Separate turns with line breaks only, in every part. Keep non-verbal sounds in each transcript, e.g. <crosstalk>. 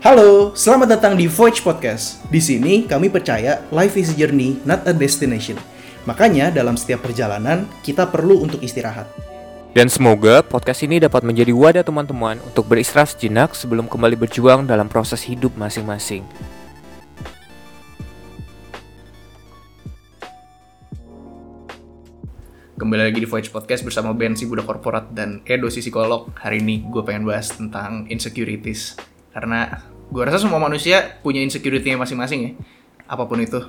Halo, selamat datang di Voyage Podcast. Di sini kami percaya life is a journey, not a destination. Makanya dalam setiap perjalanan kita perlu untuk istirahat.
Dan semoga podcast ini dapat menjadi wadah teman-teman untuk beristirahat sejenak sebelum kembali berjuang dalam proses hidup masing-masing.
Kembali lagi di Voyage Podcast bersama Ben si budak korporat dan Edo si psikolog. Hari ini gue pengen bahas tentang insecurities. Karena gue rasa semua manusia punya insecurity-nya masing-masing ya. Apa pun itu.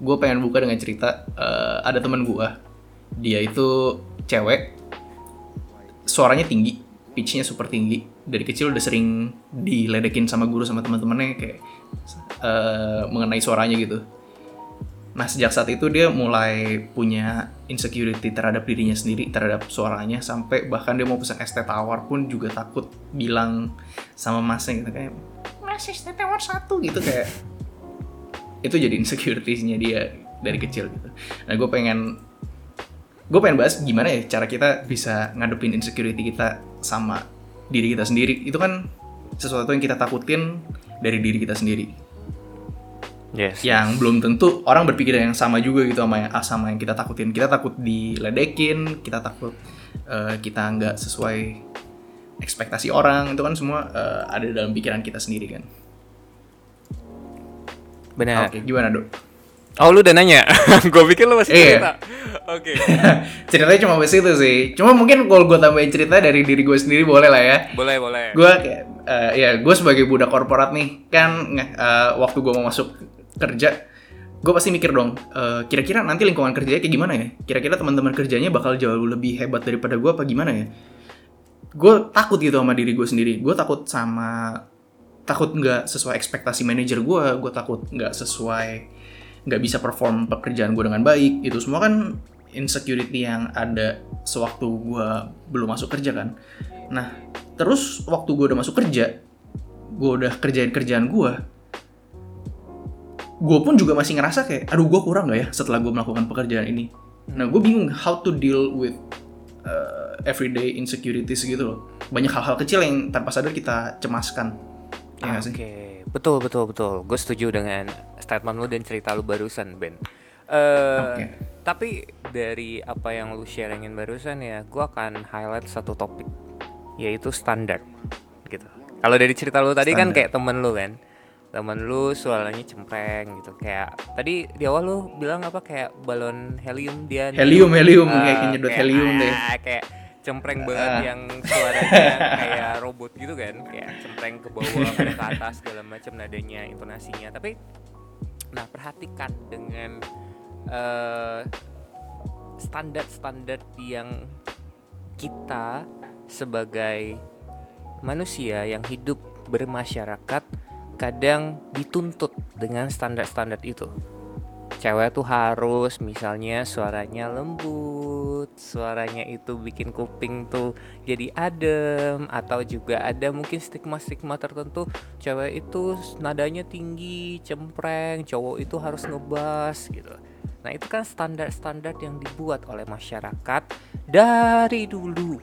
Gue pengen buka dengan cerita eh, ada teman gue. Dia itu cewek. Suaranya tinggi, pitch-nya super tinggi. Dari kecil udah sering diledekin sama guru sama teman-temannya kayak eh, mengenai suaranya gitu. Nah, sejak saat itu dia mulai punya insecurity terhadap dirinya sendiri, terhadap suaranya, sampai bahkan dia mau pesan es teh tawar pun juga takut bilang sama masnya gitu kayak, Mas es teh tawar satu gitu kayak. Itu jadi insecurity-nya dia dari kecil gitu. Nah, gue pengen gue pengen bahas gimana ya cara kita bisa ngadepin insecurity kita sama diri kita sendiri. Itu kan sesuatu yang kita takutin dari diri kita sendiri
Yes.
yang belum tentu orang berpikir yang sama juga gitu sama yang sama yang kita takutin kita takut diledekin kita takut eh, kita nggak sesuai ekspektasi orang itu kan semua eh, ada dalam pikiran kita sendiri kan
Benar.
oke gimana dok
Oh, lu udah nanya. <laughs> gue pikir lu masih
Iya.
cerita. Oke. <laughs>
ceritanya cuma bahas itu sih cuma mungkin kalau gue tambahin cerita dari diri gue sendiri boleh lah ya
Boleh, boleh.
gue kayak eh, ya gue sebagai budak korporat nih kan eh, waktu gue mau masuk kerja gue pasti mikir dong eh, kira-kira nanti lingkungan kerjanya kayak gimana ya? Kira-kira teman-teman kerjanya bakal jauh lebih hebat daripada gue apa gimana ya? Gue takut gitu sama diri gue sendiri. Gue takut sama takut nggak sesuai ekspektasi manajer gue gue takut nggak sesuai nggak bisa perform pekerjaan gue dengan baik itu semua kan insecurity yang ada sewaktu gue belum masuk kerja kan. Nah terus waktu gue udah masuk kerja gue udah kerjain kerjaan gue gue pun juga masih ngerasa kayak aduh gue kurang gak ya setelah gue melakukan pekerjaan ini nah gue bingung how to deal with uh, everyday insecurities gitu loh banyak hal-hal kecil yang tanpa sadar kita cemaskan ya
Oke,
sih
betul betul betul. Gue setuju dengan statement lu dan cerita lu barusan, Ben. Eh,
Oke.
tapi dari apa yang lu sharingin barusan ya, gue akan highlight satu topik, yaitu standar, gitu. Kalau dari cerita lu tadi kan
Standar.
kayak temen lu kan, temen lu suaranya cempreng gitu, kayak tadi di awal lu bilang apa kayak balon helium dia
helium helium
Eh,
kayak nyedot helium deh.
ah, kayak cempreng banget
Ah.
yang suaranya <laughs> kayak robot gitu kan. Kayak cempreng ke bawah <laughs> ke atas segala macam nadanya intonasinya. Tapi nah perhatikan dengan eh, standar-standar yang kita sebagai manusia yang hidup bermasyarakat kadang dituntut dengan standar-standar itu cewek tuh harus misalnya suaranya lembut, suaranya itu bikin kuping tuh jadi adem atau juga ada mungkin stigma-stigma tertentu cewek itu nadanya tinggi, cempreng, cowok itu harus ngebas gitu. Nah, itu kan standar-standar yang dibuat oleh masyarakat dari dulu.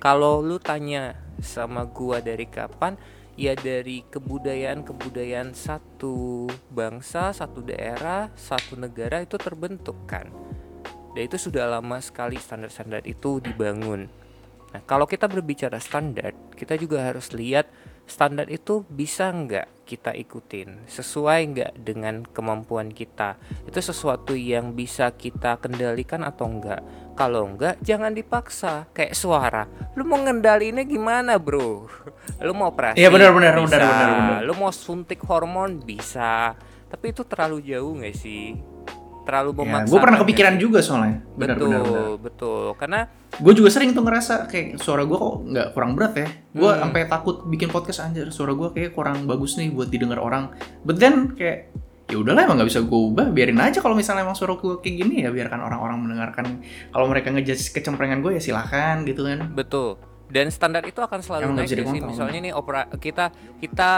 Kalau lu tanya sama gua dari kapan, ya dari kebudayaan-kebudayaan satu bangsa, satu daerah, satu negara itu terbentuk kan. Dan itu sudah lama sekali standar-standar itu dibangun. Nah, kalau kita berbicara standar, kita juga harus lihat standar itu bisa nggak kita ikutin, sesuai nggak dengan kemampuan kita. Itu sesuatu yang bisa kita kendalikan atau enggak. Kalau enggak, jangan dipaksa. Kayak suara, lu mau ngendalinnya gimana, bro? Lu mau operasi?
Iya, benar, benar,
Bisa.
benar.
Lu mau suntik hormon bisa. Tapi itu terlalu jauh nggak sih? Terlalu
ya,
memaksa.
gue pernah kepikiran juga soalnya benar
betul,
benar benar
betul. Karena
gue juga sering tuh ngerasa kayak suara gue kok nggak kurang berat ya gue
Hmm.
sampai takut bikin podcast anjir suara gue kayak kurang bagus nih buat didengar orang but then kayak ya udahlah emang nggak bisa gue ubah biarin aja kalau misalnya emang suara gue kayak gini ya biarkan orang-orang mendengarkan kalau mereka ngejudge kecemprengan gue ya silahkan gitu kan
Betul. Dan standar itu akan selalu naik sih.
dikontrol.
Misalnya nih opera kita kita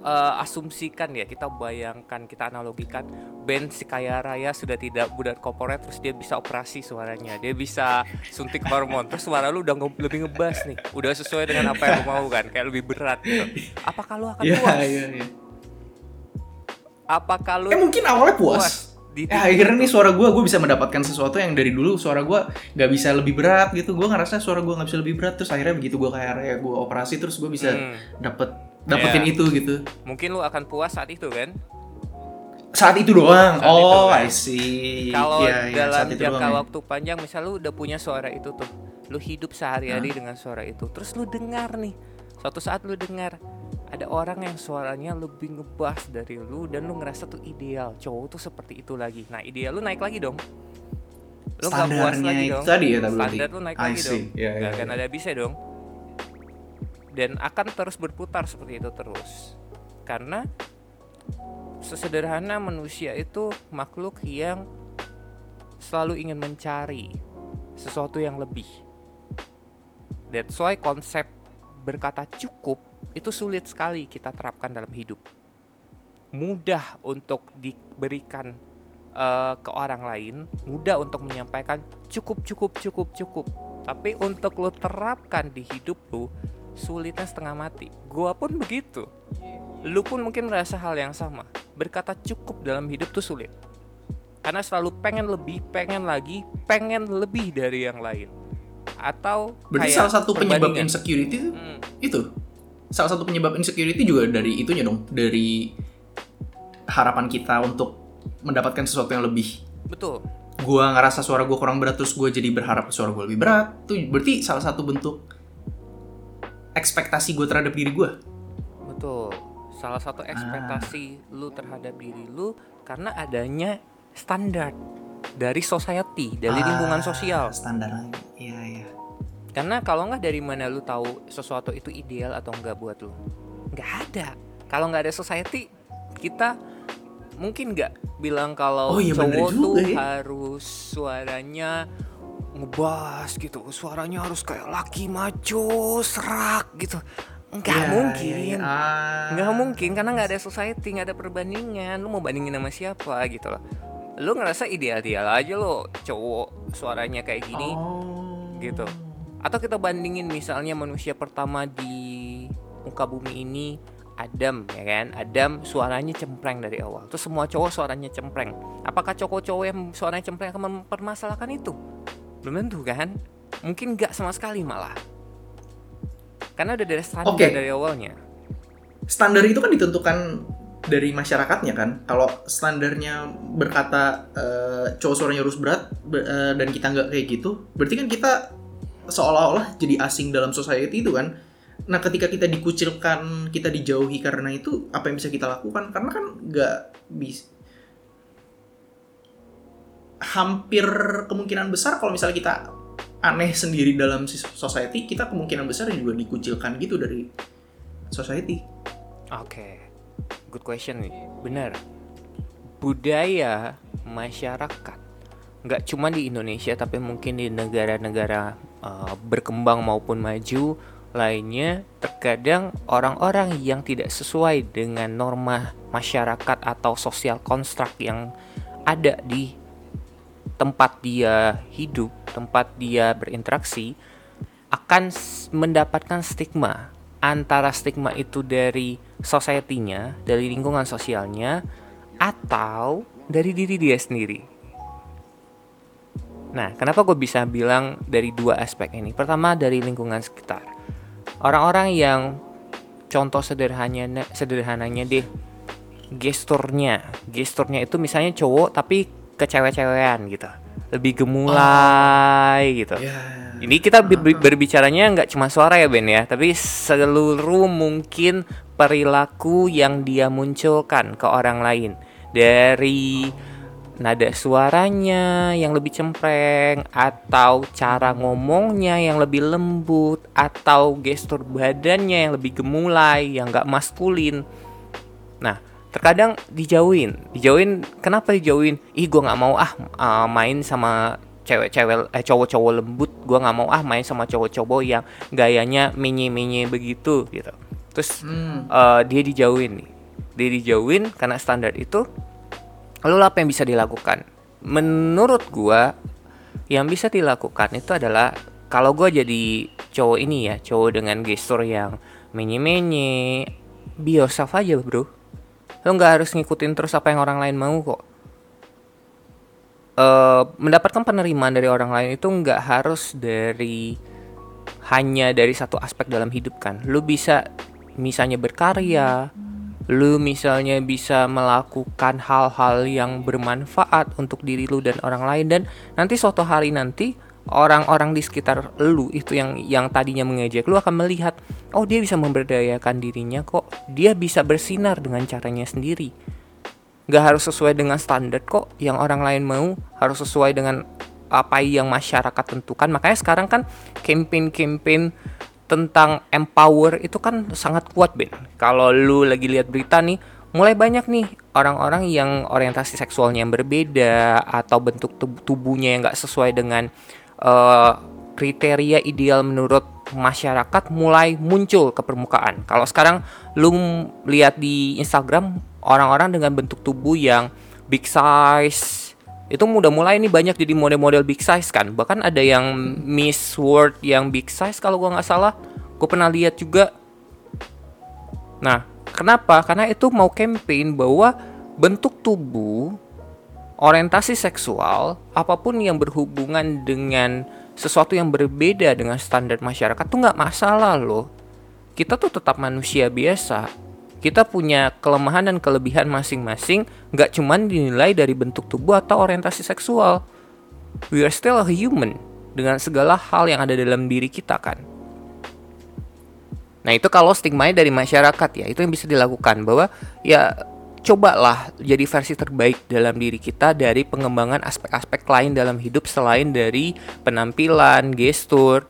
eh, asumsikan ya, kita bayangkan, kita analogikan band si kaya raya sudah tidak budak korporat terus dia bisa operasi suaranya, dia bisa suntik hormon, terus suara lu udah nge- lebih ngebas nih, udah sesuai dengan apa yang lu mau kan, kayak lebih berat gitu. Apakah lu akan
Iya,
puas?
iya, iya.
Apakah lu
Eh mungkin awalnya puas.
Di
Eh akhirnya nih suara gue, gue bisa mendapatkan sesuatu yang dari dulu suara gue nggak bisa lebih berat gitu. Gue ngerasa suara gue nggak bisa lebih berat. Terus akhirnya begitu gue kayak raya, gue operasi terus gue bisa
Hmm.
dapet dapetin
Iya.
itu gitu.
mungkin lu akan puas saat itu kan?
Saat itu doang.
Saat itu,
oh,
kan?
I see.
Kalau
Iya, iya,
dalam
saat itu
jangka
doang ya.
waktu panjang misal lu udah punya suara itu tuh lu hidup sehari-hari dengan suara itu terus lu dengar nih suatu saat lu dengar ada orang yang suaranya lebih ngebas dari lu dan lu ngerasa tuh ideal. Cowok tuh seperti itu lagi. Nah ideal lu naik lagi dong. Lu nggak puas
Standarnya
lagi dong.
tadi ya,
standar lu naik
I
lagi
see.
dong.
Iya,
nggak
iya,
akan
iya.
ada bisa dong. Dan akan terus berputar seperti itu terus. Karena sesederhana manusia itu makhluk yang selalu ingin mencari sesuatu yang lebih. That's why konsep berkata cukup itu sulit sekali kita terapkan dalam hidup. Mudah untuk diberikan eh, ke orang lain, mudah untuk menyampaikan cukup cukup cukup cukup. Tapi untuk lo terapkan di hidup lo, sulitnya setengah mati. Gua pun begitu. Lu pun mungkin merasa hal yang sama. Berkata cukup dalam hidup tuh sulit. Karena selalu pengen lebih, pengen lagi, pengen lebih dari yang lain. Atau
Berarti
kayak
salah satu penyebab insecurity itu,
Hmm,
itu. Salah satu penyebab insecurity juga dari itunya dong, dari harapan kita untuk mendapatkan sesuatu yang lebih.
betul.
Gua ngerasa suara gua kurang berat terus gue jadi berharap suara gue lebih berat. Tuh berarti salah satu bentuk ekspektasi gue terhadap diri gue.
Betul. Salah satu ekspektasi lu terhadap diri lu karena adanya standar dari society, dari lingkungan sosial.
Standar. Iya, iya.
Karena kalau nggak dari mana lu tahu sesuatu itu ideal atau enggak buat lu? Nggak ada. Kalau nggak ada society, kita mungkin nggak bilang kalau
Oh iya,
cowok tuh
ya.
harus suaranya ngebas gitu, suaranya harus kayak laki maco, serak gitu. Nggak
Iya,
mungkin.
iya. Ah.
nggak mungkin karena nggak ada society nggak ada perbandingan lu mau bandingin sama siapa gitu loh lu ngerasa ideal-ideal aja lo cowok suaranya kayak gini
Oh.
gitu atau kita bandingin misalnya manusia pertama di muka bumi ini Adam ya kan? Adam suaranya cempreng dari awal. Terus semua cowok suaranya cempreng. Apakah cowok-cowok yang suaranya cempreng akan mempermasalahkan itu? Belum tentu kan? Mungkin nggak sama sekali malah. Karena udah dari standar
Oke.
dari awalnya.
Standar itu kan ditentukan dari masyarakatnya kan. Kalau standarnya berkata eh, cowok suaranya harus berat be- eh, dan kita nggak kayak gitu, berarti kan kita seolah-olah jadi asing dalam society itu kan. Nah, ketika kita dikucilkan, kita dijauhi karena itu, apa yang bisa kita lakukan? Karena kan nggak bisa. Hampir kemungkinan besar kalau misalnya kita aneh sendiri dalam society, kita kemungkinan besar juga dikucilkan gitu dari society.
Oke, good question nih. Benar. Budaya masyarakat nggak cuma di Indonesia tapi mungkin di negara-negara uh, berkembang maupun maju lainnya terkadang orang-orang yang tidak sesuai dengan norma masyarakat atau sosial konstruk yang ada di tempat dia hidup, tempat dia berinteraksi akan mendapatkan stigma antara stigma itu dari society-nya, dari lingkungan sosialnya atau dari diri dia sendiri. Nah, kenapa gue bisa bilang dari dua aspek ini? Pertama dari lingkungan sekitar. Orang-orang yang contoh sederhananya sederhananya deh gesturnya. Gesturnya itu misalnya cowok tapi kecewe-cewean gitu. Lebih gemulai gitu.
Ya.
Ini kita ber- ber- berbicaranya nggak cuma suara ya Ben ya, tapi seluruh mungkin perilaku yang dia munculkan ke orang lain dari nada suaranya yang lebih cempreng atau cara ngomongnya yang lebih lembut atau gestur badannya yang lebih gemulai yang nggak maskulin. Nah, terkadang dijauhin, dijauhin. Kenapa dijauhin? Ih, gue nggak mau ah uh, main sama cewek-cewek eh cowok-cowok lembut. Gue nggak mau ah main sama cowok-cowok yang gayanya menye-menye begitu gitu. terus
Hmm.
eh, dia dijauhin nih dia dijauhin karena standar itu lalu apa yang bisa dilakukan? Menurut gua yang bisa dilakukan itu adalah kalau gua jadi cowok ini ya cowok dengan gestur yang menye-menye be yourself aja bro. Lo nggak harus ngikutin terus apa yang orang lain mau kok. Eh, mendapatkan penerimaan dari orang lain itu nggak harus dari hanya dari satu aspek dalam hidup kan. Lu bisa misalnya berkarya lu misalnya bisa melakukan hal-hal yang bermanfaat untuk diri lu dan orang lain dan nanti suatu hari nanti orang-orang di sekitar lu itu yang yang tadinya mengejek lu akan melihat oh dia bisa memberdayakan dirinya kok. Dia bisa bersinar dengan caranya sendiri. Nggak harus sesuai dengan standar kok. Yang orang lain mau harus sesuai dengan apa yang masyarakat tentukan. Makanya sekarang kan campaign-campaign tentang empower itu kan sangat kuat Ben kalau lu lagi lihat berita nih mulai banyak nih orang-orang yang orientasi seksualnya yang berbeda atau bentuk tub- tubuhnya yang nggak sesuai dengan eh, kriteria ideal menurut masyarakat mulai muncul ke permukaan. Kalau sekarang lu lihat di Instagram orang-orang dengan bentuk tubuh yang big size itu udah mulai nih banyak jadi model-model big size kan. Bahkan ada yang Miss World yang big size kalau gua nggak salah. Gue pernah lihat juga. Nah, kenapa? Karena itu mau campaign bahwa bentuk tubuh orientasi seksual, apa pun yang berhubungan dengan sesuatu yang berbeda dengan standar masyarakat tuh nggak masalah loh. Kita tuh tetap manusia biasa. Kita punya kelemahan dan kelebihan masing-masing, nggak cuman dinilai dari bentuk tubuh atau orientasi seksual. We are still a human dengan segala hal yang ada dalam diri kita kan. Nah itu kalau stigmanya dari masyarakat ya itu yang bisa dilakukan bahwa ya cobalah jadi versi terbaik dalam diri kita dari pengembangan aspek-aspek lain dalam hidup selain dari penampilan, gestur.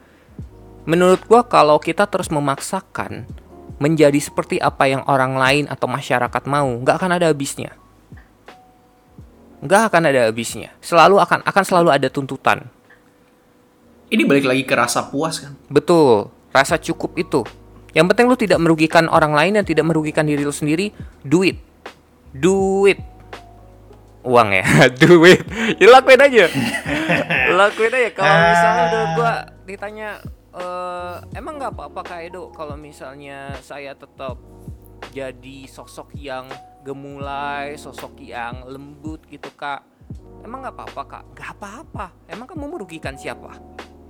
Menurut gua kalau kita terus memaksakan menjadi seperti apa yang orang lain atau masyarakat mau, nggak akan ada habisnya. Nggak akan ada habisnya. Selalu akan akan selalu ada tuntutan.
Ini balik lagi ke rasa puas kan.
Betul, rasa cukup itu. Yang penting lu tidak merugikan orang lain dan tidak merugikan diri lu sendiri, duit. Duit. Uang ya, <laughs> duit. Ya lakuin aja. <laughs> lakuin aja. Kalau misalnya udah gua ditanya eh emang nggak apa-apa Kak Edo kalau misalnya saya tetap jadi sosok yang gemulai, sosok yang lembut gitu Kak. Emang nggak apa-apa Kak? Nggak apa-apa. Emang kamu merugikan siapa?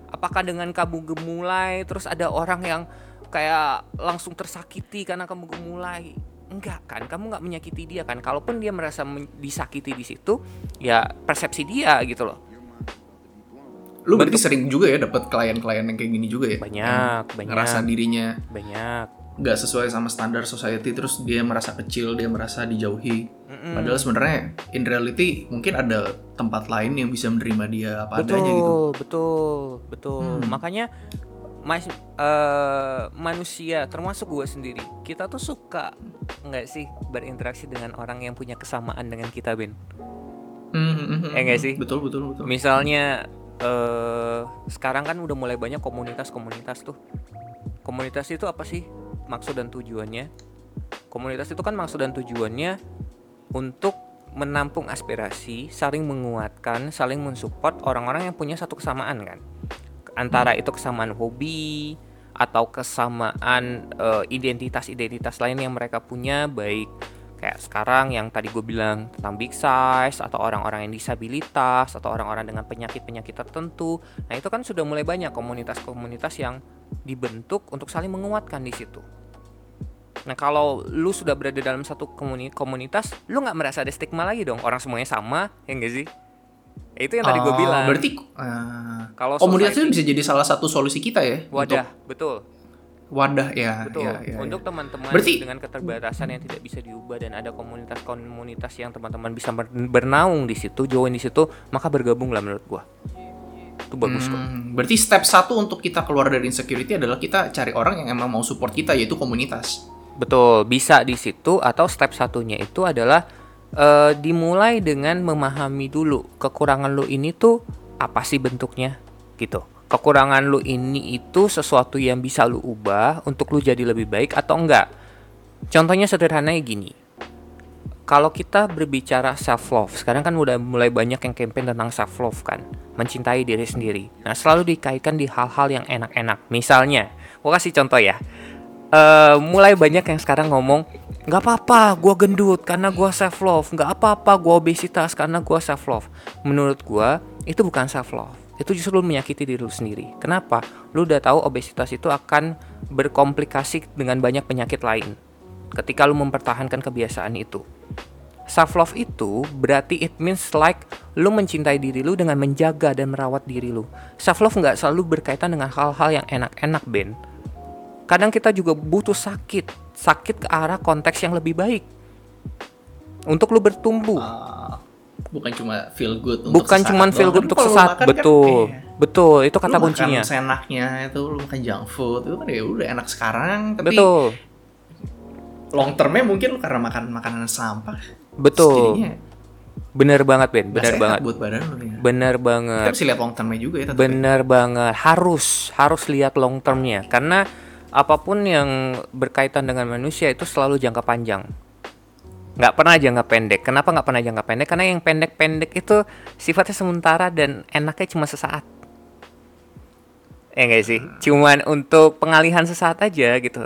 Apakah dengan kamu gemulai terus ada orang yang kayak langsung tersakiti karena kamu gemulai? Enggak kan, kamu nggak menyakiti dia kan. Kalaupun dia merasa disakiti di situ, ya persepsi dia gitu loh.
Lu berarti sering juga ya dapat klien-klien yang kayak gini juga ya?
Banyak,
Yang
banyak.
Ngerasa dirinya
Banyak.
nggak sesuai sama standar society terus dia merasa kecil, dia merasa dijauhi.
Mm-mm.
Padahal sebenarnya in reality mungkin ada tempat lain yang bisa menerima dia apa adanya gitu.
betul, betul, betul.
Hmm.
Makanya mas, eh, manusia termasuk gue sendiri, kita tuh suka nggak sih berinteraksi dengan orang yang punya kesamaan dengan kita, Ben?
Hmm, hmm, hmm,
Eh, nggak
hmm.
sih?
Betul, betul, betul.
Misalnya eh sekarang kan udah mulai banyak komunitas-komunitas tuh. Komunitas itu apa sih maksud dan tujuannya? Komunitas itu kan maksud dan tujuannya untuk menampung aspirasi, saling menguatkan, saling mensupport orang-orang yang punya satu kesamaan kan. Antara itu kesamaan hobi atau kesamaan eh, identitas-identitas lain yang mereka punya baik kayak sekarang yang tadi gue bilang tentang big size atau orang-orang yang disabilitas atau orang-orang dengan penyakit-penyakit tertentu. Nah, itu kan sudah mulai banyak komunitas-komunitas yang dibentuk untuk saling menguatkan di situ. Nah, kalau lu sudah berada dalam satu komuni- komunitas, lu nggak merasa ada stigma lagi dong. Orang semuanya sama, ya enggak sih? Ya, itu yang tadi gue
Ah,
bilang.
Berarti ah,
Kalau
komunitas itu bisa jadi salah satu solusi kita ya.
wadah,
Untuk
betul.
Wadah ya,
Betul.
ya, ya, ya.
Untuk teman-teman
Berarti-
dengan keterbatasan yang tidak bisa diubah dan ada komunitas-komunitas yang teman-teman bisa ber- bernaung di situ, join di situ, maka bergabunglah menurut gua. Itu bagus kok.
Hmm, berarti step satu untuk kita keluar dari insecurity adalah kita cari orang yang emang mau support kita yaitu komunitas.
Betul, bisa di situ atau step satunya itu adalah eh, dimulai dengan memahami dulu kekurangan lu ini tuh apa sih bentuknya gitu. Kekurangan lu ini itu sesuatu yang bisa lu ubah untuk lu jadi lebih baik atau enggak. Contohnya sederhananya gini. Kalau kita berbicara self love, sekarang kan udah mulai banyak yang campaign tentang self love kan, mencintai diri sendiri. Nah, selalu dikaitkan di hal-hal yang enak-enak. Misalnya, gua kasih contoh ya. Uh, mulai banyak yang sekarang ngomong nggak apa-apa gue gendut karena gue self love nggak apa-apa gue obesitas karena gue self love menurut gue itu bukan self love itu justru lu menyakiti diri lu sendiri. Kenapa? Lu udah tahu obesitas itu akan berkomplikasi dengan banyak penyakit lain ketika lu mempertahankan kebiasaan itu. Self love itu berarti it means like lu mencintai diri lu dengan menjaga dan merawat diri lu. Self love nggak selalu berkaitan dengan hal-hal yang enak-enak Ben. Kadang kita juga butuh sakit. Sakit ke arah konteks yang lebih baik. Untuk lu bertumbuh.
Uh, bukan cuma feel good
untuk bukan cuma feel good untuk sesaat kan betul kan, betul itu kata lu kuncinya
makan senaknya itu lu makan junk food itu kan ya udah enak sekarang tapi
betul
long termnya mungkin lu karena makan makanan sampah
betul Bener banget Ben, bener banget.
Buat badan lu ya.
Bener banget.
Kita harus lihat long termnya juga ya.
ya. Bener banget, harus harus lihat long termnya karena apa pun yang berkaitan dengan manusia itu selalu jangka panjang nggak pernah jangka pendek. Kenapa nggak pernah jangka pendek? Karena yang pendek-pendek itu sifatnya sementara dan enaknya cuma sesaat. Ya enggak sih? Cuman untuk pengalihan sesaat aja gitu.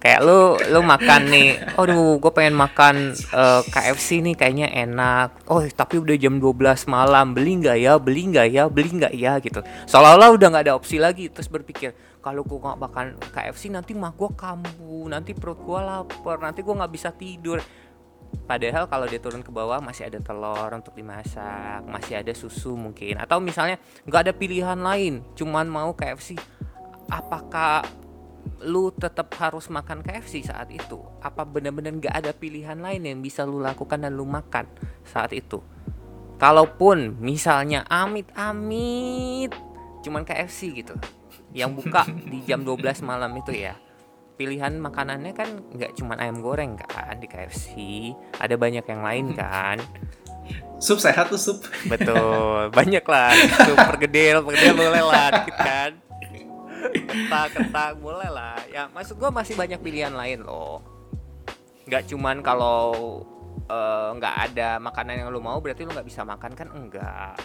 Kayak lu lu makan nih <laughs> aduh gue pengen makan uh, eh, KFC nih kayaknya enak. Oh tapi udah jam 12 malam beli nggak ya? Beli nggak ya? Beli nggak ya? gitu. Seolah-olah udah nggak ada opsi lagi terus berpikir kalau gue nggak makan KFC nanti mah gue kambuh nanti perut gue lapar nanti gue nggak bisa tidur. Padahal kalau dia turun ke bawah masih ada telur untuk dimasak masih ada susu mungkin. Atau misalnya nggak ada pilihan lain cuman mau KFC apakah lu tetap harus makan KFC saat itu? Apa benar-benar nggak ada pilihan lain yang bisa lu lakukan dan lu makan saat itu? Kalaupun misalnya amit-amit cuman KFC gitu yang buka di jam 12 malam itu ya. Pilihan makanannya kan nggak cuma ayam goreng kan di KFC ada banyak yang lain kan.
Sup sehat tuh sup?
Betul banyak lah sup pergedel pergedel boleh lah dikit kan. Kentak kentak boleh lah. Ya maksud gue masih banyak pilihan lain loh. Nggak cuman kalau eh, nggak uh, ada makanan yang lo mau berarti lo nggak bisa makan kan? Enggak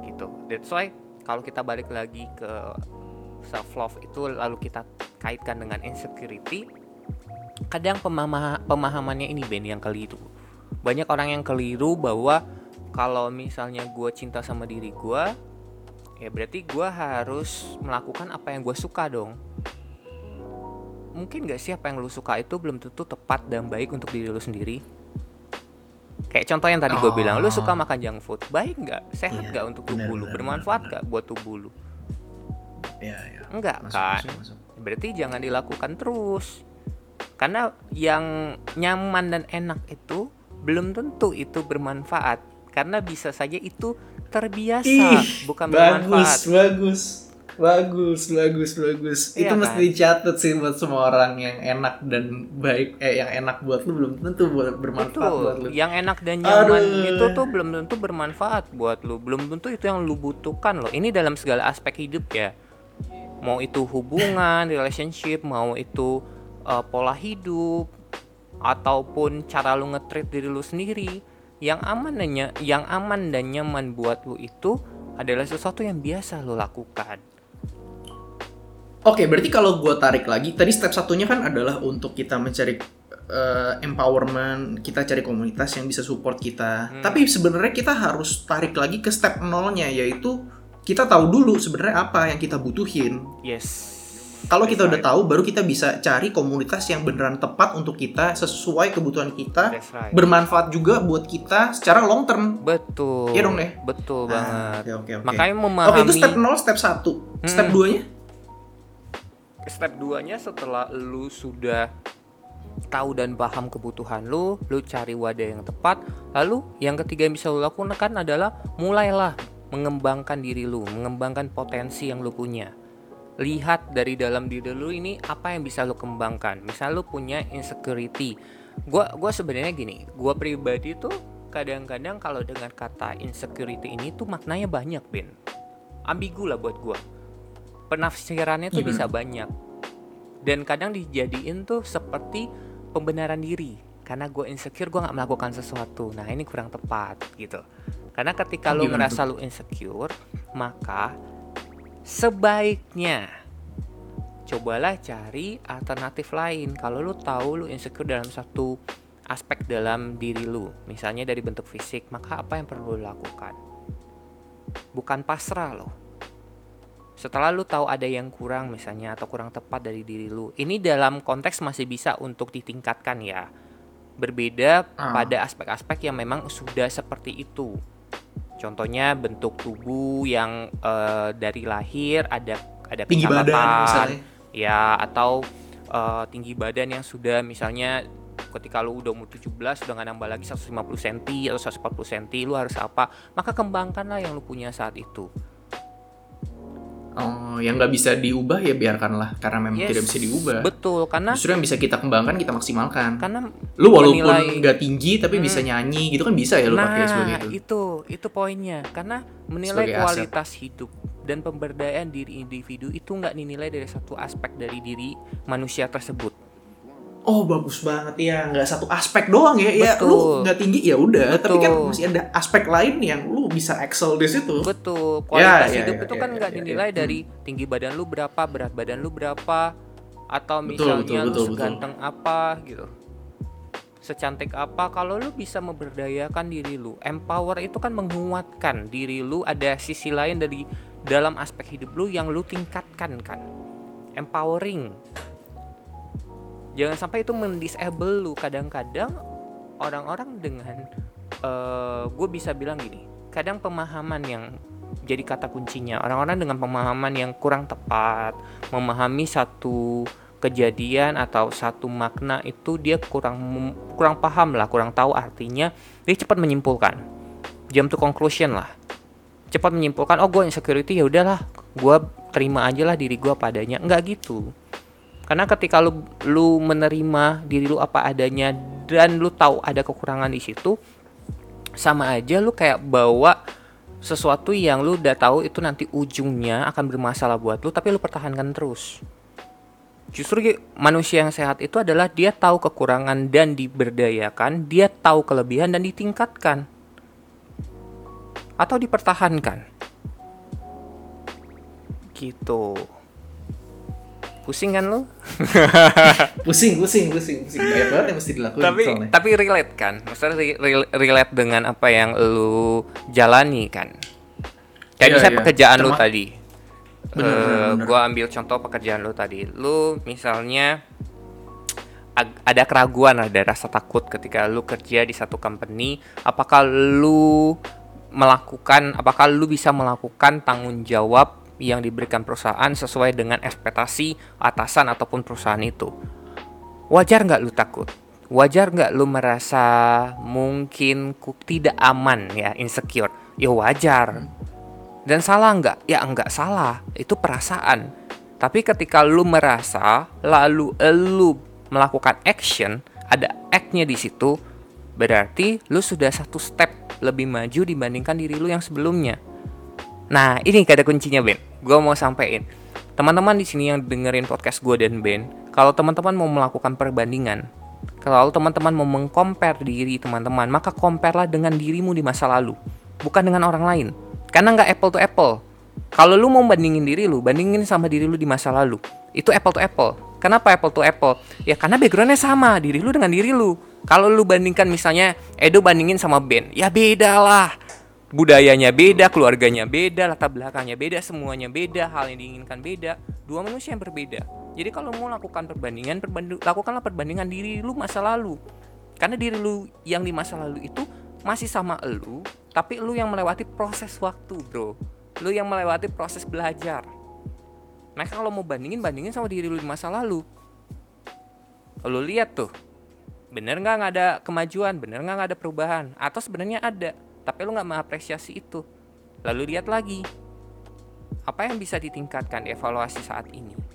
gitu. That's why kalau kita balik lagi ke self love itu lalu kita kaitkan dengan insecurity kadang pemahama, pemahamannya ini Ben yang keliru. Banyak orang yang keliru bahwa kalau misalnya gue cinta sama diri gue ya berarti gue harus melakukan apa yang gue suka dong. Mungkin gak sih apa yang lu suka itu belum tentu tepat dan baik untuk diri lu sendiri? Kayak contoh yang tadi gue oh. bilang lu suka makan junk food baik nggak? Sehat nggak iya, untuk tubuh lu? bermanfaat nggak buat tubuh lu
ya, ya.
enggak masuk, kan masuk, masuk. berarti jangan dilakukan terus karena yang nyaman dan enak itu belum tentu itu bermanfaat karena bisa saja itu terbiasa
Ih,
bukan
bagus, bermanfaat bagus bagus bagus bagus iya itu kan? mesti dicatat sih buat semua orang yang enak dan baik eh yang enak buat lu belum tentu buat bermanfaat Betul. buat lu
yang enak dan nyaman Aduh. itu tuh belum tentu bermanfaat buat lu belum tentu itu yang lu butuhkan loh ini dalam segala aspek hidup ya mau itu hubungan relationship mau itu uh, pola hidup ataupun cara lu ngetreat diri lu sendiri yang aman dan yang aman dan nyaman buat lu itu adalah sesuatu yang biasa lu lakukan.
Oke, berarti kalau gue tarik lagi, tadi step satunya kan adalah untuk kita mencari uh, empowerment, kita cari komunitas yang bisa support kita. Hmm. Tapi sebenarnya kita harus tarik lagi ke step nolnya, yaitu kita tahu dulu sebenarnya apa yang kita butuhin.
Yes.
Kalau kita right. udah tahu, baru kita bisa cari komunitas yang beneran tepat untuk kita, sesuai kebutuhan kita, right. bermanfaat juga buat kita secara long term.
Betul.
Iya dong deh.
Betul ah, banget.
Okay, okay, okay.
Makanya memahami.
Oke, okay, itu step 0, step 1. Hmm. Step 2-nya?
Step 2-nya setelah lu sudah tahu dan paham kebutuhan lu, lu cari wadah yang tepat. Lalu yang ketiga yang bisa lu lakukan adalah mulailah mengembangkan diri lu, mengembangkan potensi yang lu punya. Lihat dari dalam diri lu ini apa yang bisa lu kembangkan. Misal lu punya insecurity. Gua gua sebenarnya gini, gua pribadi tuh kadang-kadang kalau dengan kata insecurity ini tuh maknanya banyak, Ben. ambigu lah buat gue penafsirannya tuh
Gimana?
bisa banyak dan kadang dijadiin tuh seperti pembenaran diri karena gue insecure gue nggak melakukan sesuatu nah ini kurang tepat gitu karena ketika lu
gimana
ngerasa lu insecure maka sebaiknya cobalah cari alternatif lain. Kalau lu tahu lu insecure dalam satu aspek dalam diri lu misalnya dari bentuk fisik maka apa yang perlu lu lakukan? Bukan pasrah loh setelah lu tahu ada yang kurang misalnya atau kurang tepat dari diri lu ini dalam konteks masih bisa untuk ditingkatkan ya. Berbeda
Ah.
pada aspek-aspek yang memang sudah seperti itu contohnya bentuk tubuh yang eh, dari lahir ada ada
tinggi badan misalnya.
ya atau eh, tinggi badan yang sudah misalnya ketika lu udah umur 17 udah nggak nambah lagi 150 cm atau 140 cm lu harus apa? Maka kembangkanlah yang lu punya saat itu
oh yang nggak bisa diubah ya biarkanlah karena memang
Yes,
tidak bisa diubah.
Betul karena
justru yang bisa kita kembangkan kita maksimalkan.
Karena
lu walaupun nggak tinggi tapi bisa
Hmm.
nyanyi gitu kan bisa ya lu pakai sebagai
nah
itu.
itu itu poinnya. Karena menilai
Sebagai aset.
kualitas hidup dan pemberdayaan diri individu itu nggak dinilai dari satu aspek dari diri manusia tersebut
oh bagus banget ya nggak satu aspek doang ya ya
Betul.
lu nggak tinggi ya udah tapi kan
Betul.
masih ada aspek lain yang lu bisa excel di situ
Betul, kualitas
ya,
hidup
ya,
itu
ya,
kan
ya,
nggak
ya,
dinilai
ya.
dari tinggi badan lu berapa, berat badan lu berapa, atau
Betul,
misalnya
betul,
lu
betul, betul.
seganteng apa gitu. Secantik apa kalau lu bisa memberdayakan diri lu. Empower itu kan menguatkan diri lu, ada sisi lain dari dalam aspek hidup lu yang lu tingkatkan kan. Empowering. Jangan sampai itu mendisable lu. Kadang-kadang orang-orang dengan gue bisa bilang gini kadang pemahaman yang jadi kata kuncinya orang-orang dengan pemahaman yang kurang tepat memahami satu kejadian atau satu makna itu dia kurang kurang paham lah kurang tahu artinya dia cepat menyimpulkan. Jump to conclusion lah. Cepat menyimpulkan oh gue insecurity ya udahlah gue terima aja lah diri gue padanya. Nggak gitu karena ketika lu lu menerima diri lu apa adanya dan lu tahu ada kekurangan di situ sama aja lu kayak bawa sesuatu yang lu udah tahu itu nanti ujungnya akan bermasalah buat lu tapi lu pertahankan terus. Justru manusia yang sehat itu adalah dia tahu kekurangan dan diberdayakan, dia tahu kelebihan dan ditingkatkan. Atau dipertahankan. Gitu. Pusing kan lu? <laughs>
pusing pusing pusing pusing banyak banget yang mesti dilakuin
tapi
soalnya.
tapi relate kan maksudnya re- re- relate dengan apa yang lu jalani kan kayak
Iya,
misalnya
iya.
pekerjaan lu
Terma-
tadi
Bener,
Eh,
bener, bener.
gua ambil contoh pekerjaan lu tadi lu misalnya ada keraguan ada rasa takut ketika lu kerja di satu company apakah lu melakukan apakah lu bisa melakukan tanggung jawab yang diberikan perusahaan sesuai dengan ekspektasi atasan ataupun perusahaan itu. Wajar nggak lu takut? Wajar nggak lu merasa mungkin ku- tidak aman ya insecure? Ya wajar. Dan salah nggak? Ya nggak salah. Itu perasaan. Tapi ketika lu merasa lalu lu melakukan action ada act-nya di situ berarti lu sudah satu step lebih maju dibandingkan diri lu yang sebelumnya Nah, ini ada kuncinya, Ben. Gue mau sampein. Teman-teman di sini yang dengerin podcast gue dan Ben, kalau teman-teman mau melakukan perbandingan, kalau teman-teman mau mengcompare diri teman-teman, maka compare-lah dengan dirimu di masa lalu, bukan dengan orang lain. Karena nggak apple to apple. Kalau lu mau bandingin diri lu, bandingin sama diri lu di masa lalu. Itu apple to apple. Kenapa apple to apple? Ya karena backgroundnya sama, diri lu dengan diri lu. Kalau lu bandingkan misalnya Edo bandingin sama Ben, ya beda lah budayanya beda, keluarganya beda, latar belakangnya beda, semuanya beda, hal yang diinginkan beda, dua manusia yang berbeda. Jadi kalau mau lakukan perbandingan, perbanding, lakukanlah perbandingan diri lu masa lalu. Karena diri lu yang di masa lalu itu masih sama lu, tapi lu yang melewati proses waktu, bro. Lu yang melewati proses belajar. Nah kalau mau bandingin, bandingin sama diri lu di masa lalu. Lu lihat tuh, bener nggak nggak ada kemajuan, bener nggak nggak ada perubahan, atau sebenarnya ada, tapi lu nggak mengapresiasi itu. Lalu lihat lagi, apa yang bisa ditingkatkan evaluasi saat ini.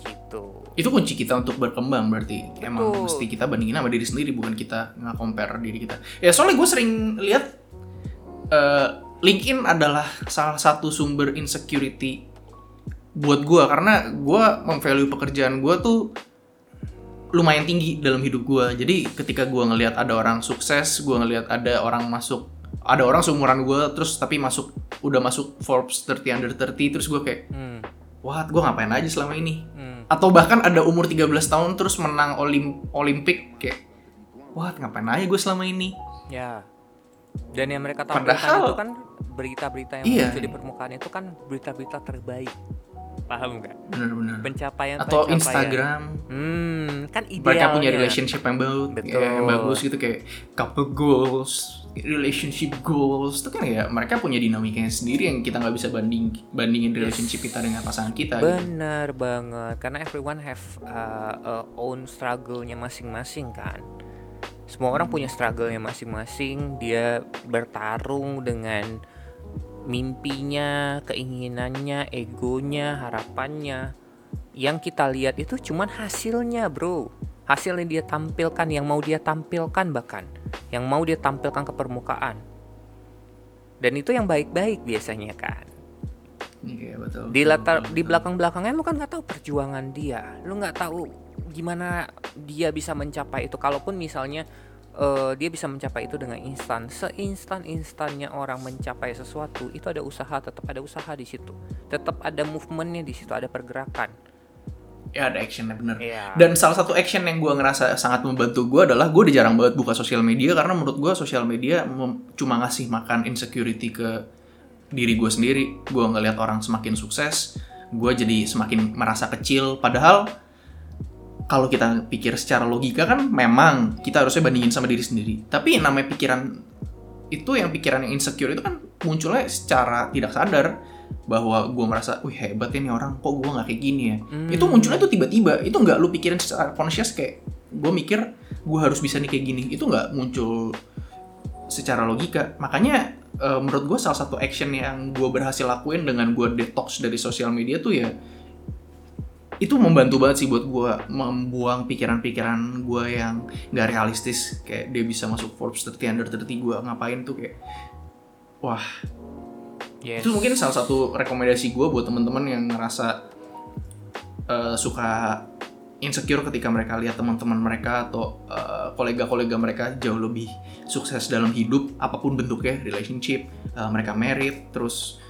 Gitu.
itu kunci kita untuk berkembang berarti emang
Betul.
mesti kita bandingin sama diri sendiri bukan kita nggak compare diri kita ya soalnya gue sering lihat eh LinkedIn adalah salah satu sumber insecurity buat gue karena gue memvalue pekerjaan gue tuh lumayan tinggi dalam hidup gue jadi ketika gue ngelihat ada orang sukses gue ngelihat ada orang masuk ada orang seumuran gue terus tapi masuk udah masuk Forbes 30 under 30 terus gue kayak
Hmm.
wah gue ngapain aja selama ini
Hmm.
atau bahkan ada umur 13 tahun terus menang olim olimpik kayak wah ngapain aja gue selama ini
Ya. Dan yang mereka tampilkan
Padahal-
itu kan berita-berita yang
Iya.
muncul di permukaan itu kan berita-berita terbaik. Paham nggak?
bener-bener
Pencapaian
atau
pencapaian.
Instagram
Hmm, kan idealnya.
mereka punya relationship yang bagus,
Betul.
yang bagus gitu kayak couple goals, relationship goals itu kan ya mereka punya dinamikanya sendiri yang kita nggak bisa banding bandingin relationship kita dengan pasangan kita. gitu.
Benar banget, karena everyone have uh, a own struggle-nya masing-masing kan. Semua orang punya struggle-nya masing-masing. Dia bertarung dengan mimpinya, keinginannya, egonya, harapannya. Yang kita lihat itu cuman hasilnya, bro. Hasil yang dia tampilkan, yang mau dia tampilkan bahkan, yang mau dia tampilkan ke permukaan. Dan itu yang baik-baik biasanya kan
Iya betul.
di latar
betul,
di
betul.
belakang belakangnya lu kan nggak tahu perjuangan dia lu nggak tahu gimana dia bisa mencapai itu kalaupun misalnya eh, dia bisa mencapai itu dengan instan seinstan instannya orang mencapai sesuatu itu ada usaha tetap ada usaha di situ tetap ada movementnya di situ ada pergerakan
ya ada actionnya bener.
Iya.
Dan salah satu action yang gue ngerasa sangat membantu gue adalah gue udah jarang banget buka sosial media karena menurut gue sosial media cuma ngasih makan insecurity ke diri gue sendiri. Gue ngelihat orang semakin sukses, gue jadi semakin merasa kecil. Padahal kalau kita pikir secara logika kan memang kita harusnya bandingin sama diri sendiri. Tapi yang namanya pikiran itu yang pikiran yang insecure itu kan munculnya secara tidak sadar bahwa gue merasa, wih hebat nih orang, kok gue nggak kayak gini ya.
Hmm.
Itu munculnya tuh tiba-tiba, itu nggak lu pikirin secara conscious kayak gue mikir gue harus bisa nih kayak gini. Itu nggak muncul secara logika. Makanya eh, menurut gue salah satu action yang gue berhasil lakuin dengan gue detox dari sosial media tuh ya itu membantu banget sih buat gue membuang pikiran-pikiran gue yang nggak realistis kayak dia bisa masuk Forbes 30 under 30 gue ngapain tuh kayak wah
Yes.
itu mungkin salah satu rekomendasi gue buat teman-teman yang ngerasa eh, suka insecure ketika mereka lihat teman-teman mereka atau eh, kolega-kolega mereka jauh lebih sukses dalam hidup apa pun bentuknya relationship eh, mereka merit terus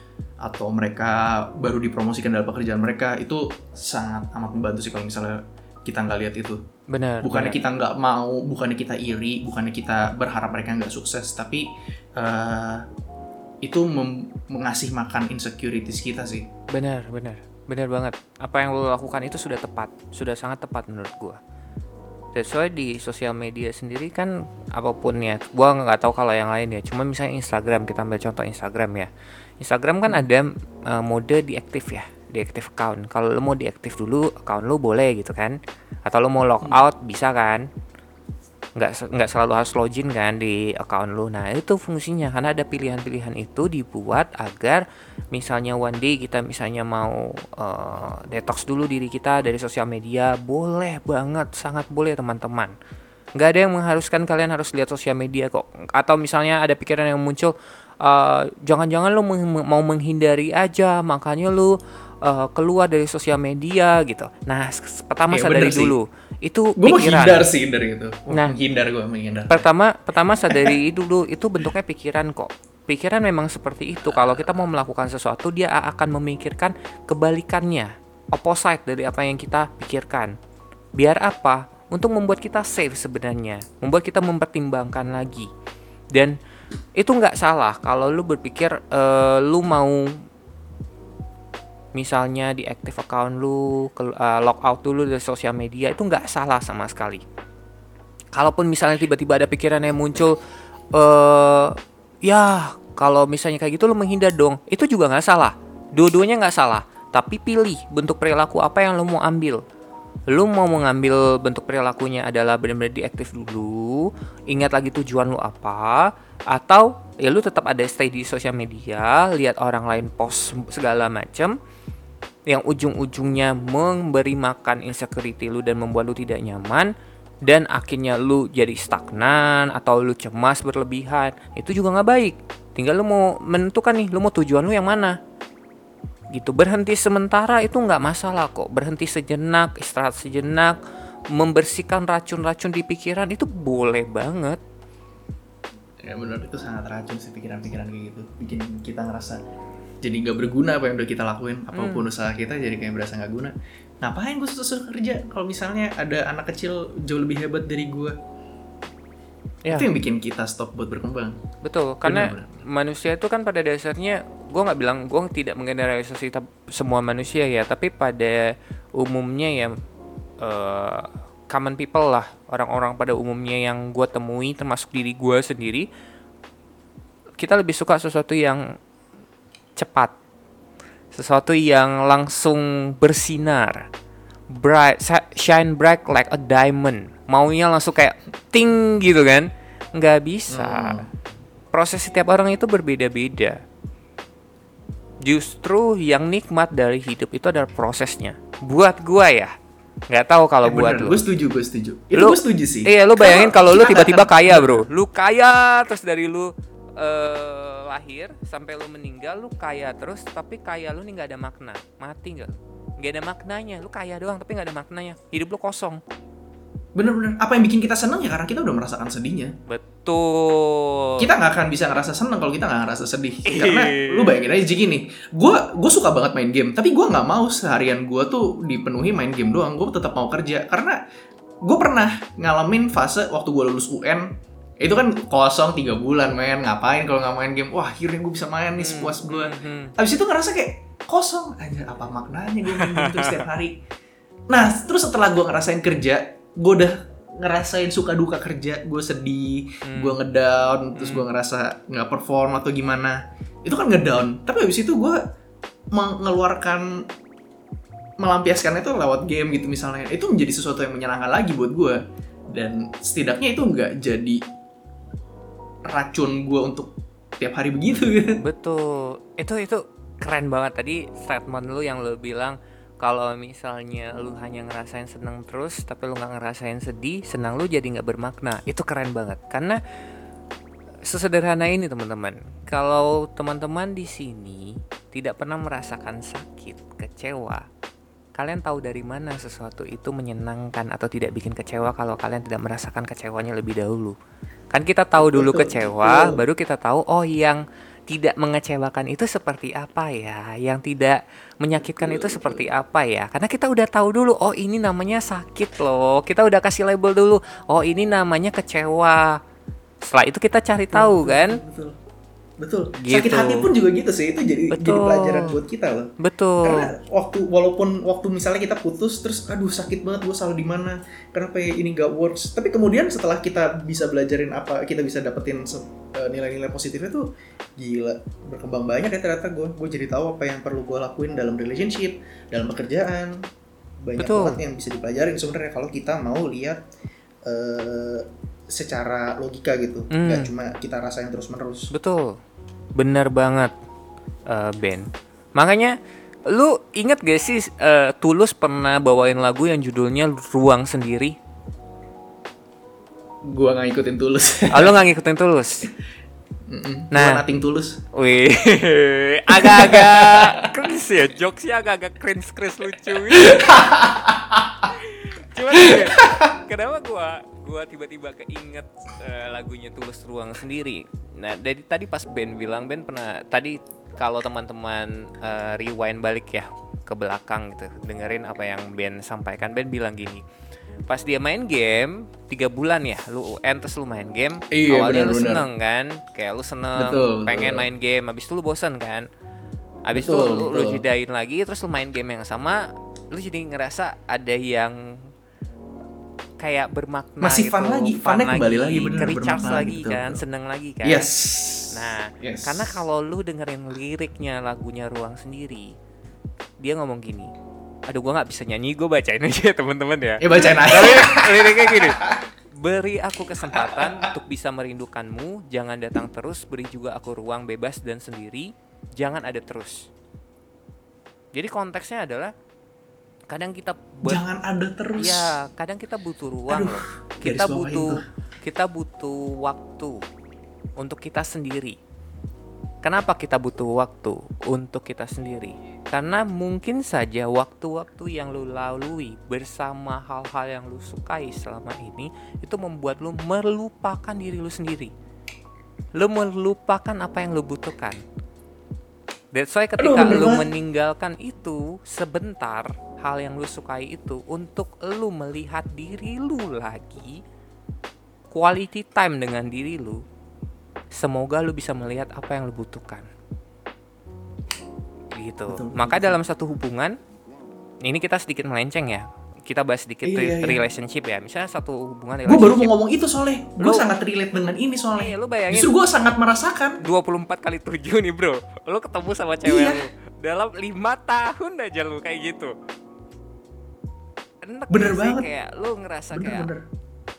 atau mereka baru dipromosikan dalam pekerjaan mereka itu sangat amat membantu sih kalau misalnya kita nggak lihat itu.
Benar
bukannya
benar.
kita nggak mau bukannya kita iri bukannya kita berharap mereka nggak sukses tapi eh, itu mengasih makan insecurities kita sih.
Benar benar. Benar banget. Apa yang lo lakukan itu sudah tepat sudah sangat tepat menurut gua. That's why di sosial media sendiri kan apa pun ya gua nggak tahu kalau yang lain ya. Cuma misalnya Instagram kita ambil contoh Instagram ya Instagram kan ada eh, mode diaktif ya diaktif account kalau lo mau diaktif dulu account lo boleh gitu kan atau lo mau log out bisa kan nggak nggak selalu harus login kan di account lu. Nah itu fungsinya karena ada pilihan-pilihan itu dibuat agar misalnya one day kita misalnya mau eh, detox dulu diri kita dari sosial media, boleh banget, sangat boleh teman-teman. Nggak ada yang mengharuskan kalian harus lihat sosial media kok. Atau misalnya ada pikiran yang muncul, eh, jangan-jangan lu meng- mau menghindari aja, makanya lu eh, keluar dari sosial media gitu. Nah pertama
Iya,
sadari
bener sih.
dulu, itu
gue
pikiran.
menghindar sih dari itu
Nah.
menghindar gue menghindar
Pertama, pertama sadari <laughs> dulu itu bentuknya pikiran kok. Pikiran memang seperti itu. Kalau kita mau melakukan sesuatu, dia akan memikirkan kebalikannya, opposite dari apa yang kita pikirkan. Biar apa? Untuk membuat kita safe sebenarnya, membuat kita mempertimbangkan lagi. Dan itu nggak salah kalau lu berpikir eh, lu mau misalnya di active account lu, ke, eh, log out dulu dari sosial media itu nggak salah sama sekali. Kalaupun misalnya tiba-tiba ada pikiran yang muncul eh ya kalau misalnya kayak gitu lo menghindar dong. Itu juga nggak salah. Dua-duanya nggak salah. Tapi pilih bentuk perilaku apa yang lo mau ambil. Lo mau mengambil bentuk perilakunya adalah benar-benar diaktif dulu ingat lagi tujuan lo apa atau ya lo tetap ada stay di sosial media lihat orang lain post segala macam yang ujung-ujungnya memberi makan insecurity lu dan membuat lu tidak nyaman dan akhirnya lu jadi stagnan atau lu cemas berlebihan itu juga nggak baik. Tinggal lu mau menentukan nih lu mau tujuan lu yang mana. Gitu. Berhenti sementara itu nggak masalah kok. Berhenti sejenak istirahat sejenak membersihkan racun-racun di pikiran itu boleh banget
ya benar itu sangat racun sih pikiran-pikiran kayak gitu. Bikin kita ngerasa jadi nggak berguna apa yang udah kita lakuin. Apa pun usaha kita jadi kayak berasa nggak guna. Ngapain gue susah kerja? Kalau misalnya ada anak kecil jauh lebih hebat dari gue
Ya.
itu yang bikin kita stop buat berkembang.
Betul, karena
Benar,
manusia itu kan pada dasarnya gue nggak bilang gue tidak menggeneralisasi tap- semua manusia ya, tapi pada umumnya ya eh, common people lah orang-orang pada umumnya yang gue temui termasuk diri gue sendiri, kita lebih suka sesuatu yang cepat, sesuatu yang langsung bersinar, bright, shine bright like a diamond, maunya langsung kayak ting gitu kan, nggak bisa
Hmm.
proses setiap orang itu berbeda-beda. Justru yang nikmat dari hidup itu adalah prosesnya. Buat gua ya, nggak tahu kalau
Eh,
buat
bener,
lu.
gue setuju gue setuju itu
Lu-
gue setuju sih
Iya, lu bayangin kalau lu tiba-tiba
nggak
kaya, bro. Lu kaya terus dari lu eh, lahir sampai lu meninggal lu kaya terus, tapi kaya lu nih nggak ada makna. Mati nggak? Nggak ada maknanya. Lu kaya doang tapi nggak ada maknanya. Hidup lu kosong.
Bener-bener apa yang bikin kita seneng ya karena kita udah merasakan sedihnya
Betul.
kita nggak akan bisa ngerasa seneng kalau kita nggak ngerasa sedih
Iya.
karena lu bayangin aja gini gue gue suka banget main game tapi gue nggak mau seharian gue tuh dipenuhi main game doang gue tetap mau kerja karena gue pernah ngalamin fase waktu gue lulus UN itu kan kosong tiga bulan main ngapain kalau nggak main game wah akhirnya gue bisa main nih sepuas gue
Hmm.
Habis itu ngerasa kayak kosong aja apa maknanya gue main game terus setiap hari. Nah terus setelah gue ngerasain kerja, gue udah ngerasain suka duka kerja, gue sedih,
Hmm.
gue ngedown, terus gue ngerasa nggak perform atau gimana. Itu kan ngedown. Tapi habis itu gue mengeluarkan melampiaskan itu lewat game gitu misalnya. Itu menjadi sesuatu yang menyenangkan lagi buat gue. Dan setidaknya itu nggak jadi racun gue untuk tiap hari begitu gitu.
Betul. Itu itu keren banget tadi statement lu yang lu bilang kalau misalnya lu hanya ngerasain seneng terus tapi lu nggak ngerasain sedih, senang lu jadi nggak bermakna. Itu keren banget karena sesederhana ini teman-teman. Kalau teman-teman di sini tidak pernah merasakan sakit, kecewa, kalian tahu dari mana sesuatu itu menyenangkan atau tidak bikin kecewa kalau kalian tidak merasakan kecewanya lebih dahulu. Kan kita tahu dulu kecewa, baru kita tahu oh yang tidak mengecewakan itu seperti apa ya, yang tidak menyakitkan itu seperti apa ya. Karena kita udah tahu dulu, oh ini namanya sakit loh. Kita udah kasih label dulu, oh ini namanya kecewa. Setelah itu kita cari tahu kan.
Betul. Betul.
Gitu.
Sakit hati pun juga gitu sih. Itu jadi jadi
Betul.
pelajaran buat kita loh.
Betul.
Karena waktu walaupun waktu misalnya kita putus terus aduh sakit banget gue salah di mana kenapa ya ini gak works tapi kemudian setelah kita bisa belajarin apa kita bisa dapetin eh, nilai-nilai positifnya tuh gila berkembang banyak ya ternyata gue gue jadi tahu apa yang perlu gue lakuin dalam relationship dalam pekerjaan banyak
Betul.
banget yang bisa dipelajarin sebenarnya kalau kita mau lihat eh, secara logika gitu
Hmm.
nggak cuma kita rasain terus menerus
Betul. Benar banget eh, Ben. Makanya lu inget gak sih eh, Tulus pernah bawain lagu yang judulnya Ruang Sendiri?
gue nggak ngikutin tulus
Oh, lu gak ngikutin Tulus? <laughs> Nah.
Gua nating tulus
Wih, <laughs> agak-agak cringe ya, jokesnya agak-agak cringe-cringe lucu. <laughs> Cuman ya, kenapa gua gua tiba-tiba keinget eh, lagunya Tulus Ruang Sendiri. Nah, dari tadi pas Ben bilang Ben pernah tadi kalau teman-teman eh, rewind balik ya ke belakang gitu, dengerin apa yang Ben sampaikan. Ben bilang gini, pas dia main game tiga bulan ya, lu UN terus lu main game,
Iya,
awalnya lu
benar-benar.
seneng kan, kayak lu seneng,
Betul,
pengen
betul.
main game, habis itu lu bosan kan, habis itu lu, lu jedain lagi, terus lu main game yang sama, lu jadi ngerasa ada yang kayak bermakna
Masih fun
gitu,
lagi, funnya kembali lagi, bener,
ke-recharge
bermakna
lagi
gitu,
kan, seneng lagi kan.
yes
Nah,
Yes.
karena kalau lu dengerin liriknya lagunya Ruang Sendiri, dia ngomong gini, aduh gua nggak bisa nyanyi, gue bacain aja <laughs> teman-teman ya.
ya bacain aja
Tapi liriknya gini. Beri aku kesempatan untuk bisa merindukanmu, jangan datang terus, beri juga aku ruang bebas dan sendiri, jangan ada terus. Jadi konteksnya adalah kadang kita ber-
jangan ada terus
ya, kadang kita butuh ruang
Aduh,
loh. Kita butuh
tuh.
kita butuh waktu untuk kita sendiri. Kenapa kita butuh waktu untuk kita sendiri? Karena mungkin saja waktu-waktu yang lu lalui bersama hal-hal yang lu sukai selama ini itu membuat lu melupakan diri lu sendiri. Lu melupakan apa yang lu butuhkan. That's why ketika
Aduh,
lu meninggalkan itu sebentar hal yang lu sukai itu untuk lu melihat diri lu lagi quality time dengan diri lu semoga lu bisa melihat apa yang lu butuhkan. Gitu.
Betul,
maka
betul.
dalam satu hubungan ini kita sedikit melenceng ya. Kita bahas sedikit
Iya, iya, iya.
relationship ya. Misalnya satu hubungan
gue baru mau ngomong itu soalnya. Gue
Lu-
sangat relate dengan ini
Iya,
soalnya
lu bayangin.
Justru gue sangat merasakan.
24 kali 7 nih bro. Lu ketemu sama cewek
Iya.
lu. Dalam 5 tahun aja lu kayak gitu Enak
Bener
gak sih?
banget.
Kayak lu ngerasa kayak
bener-bener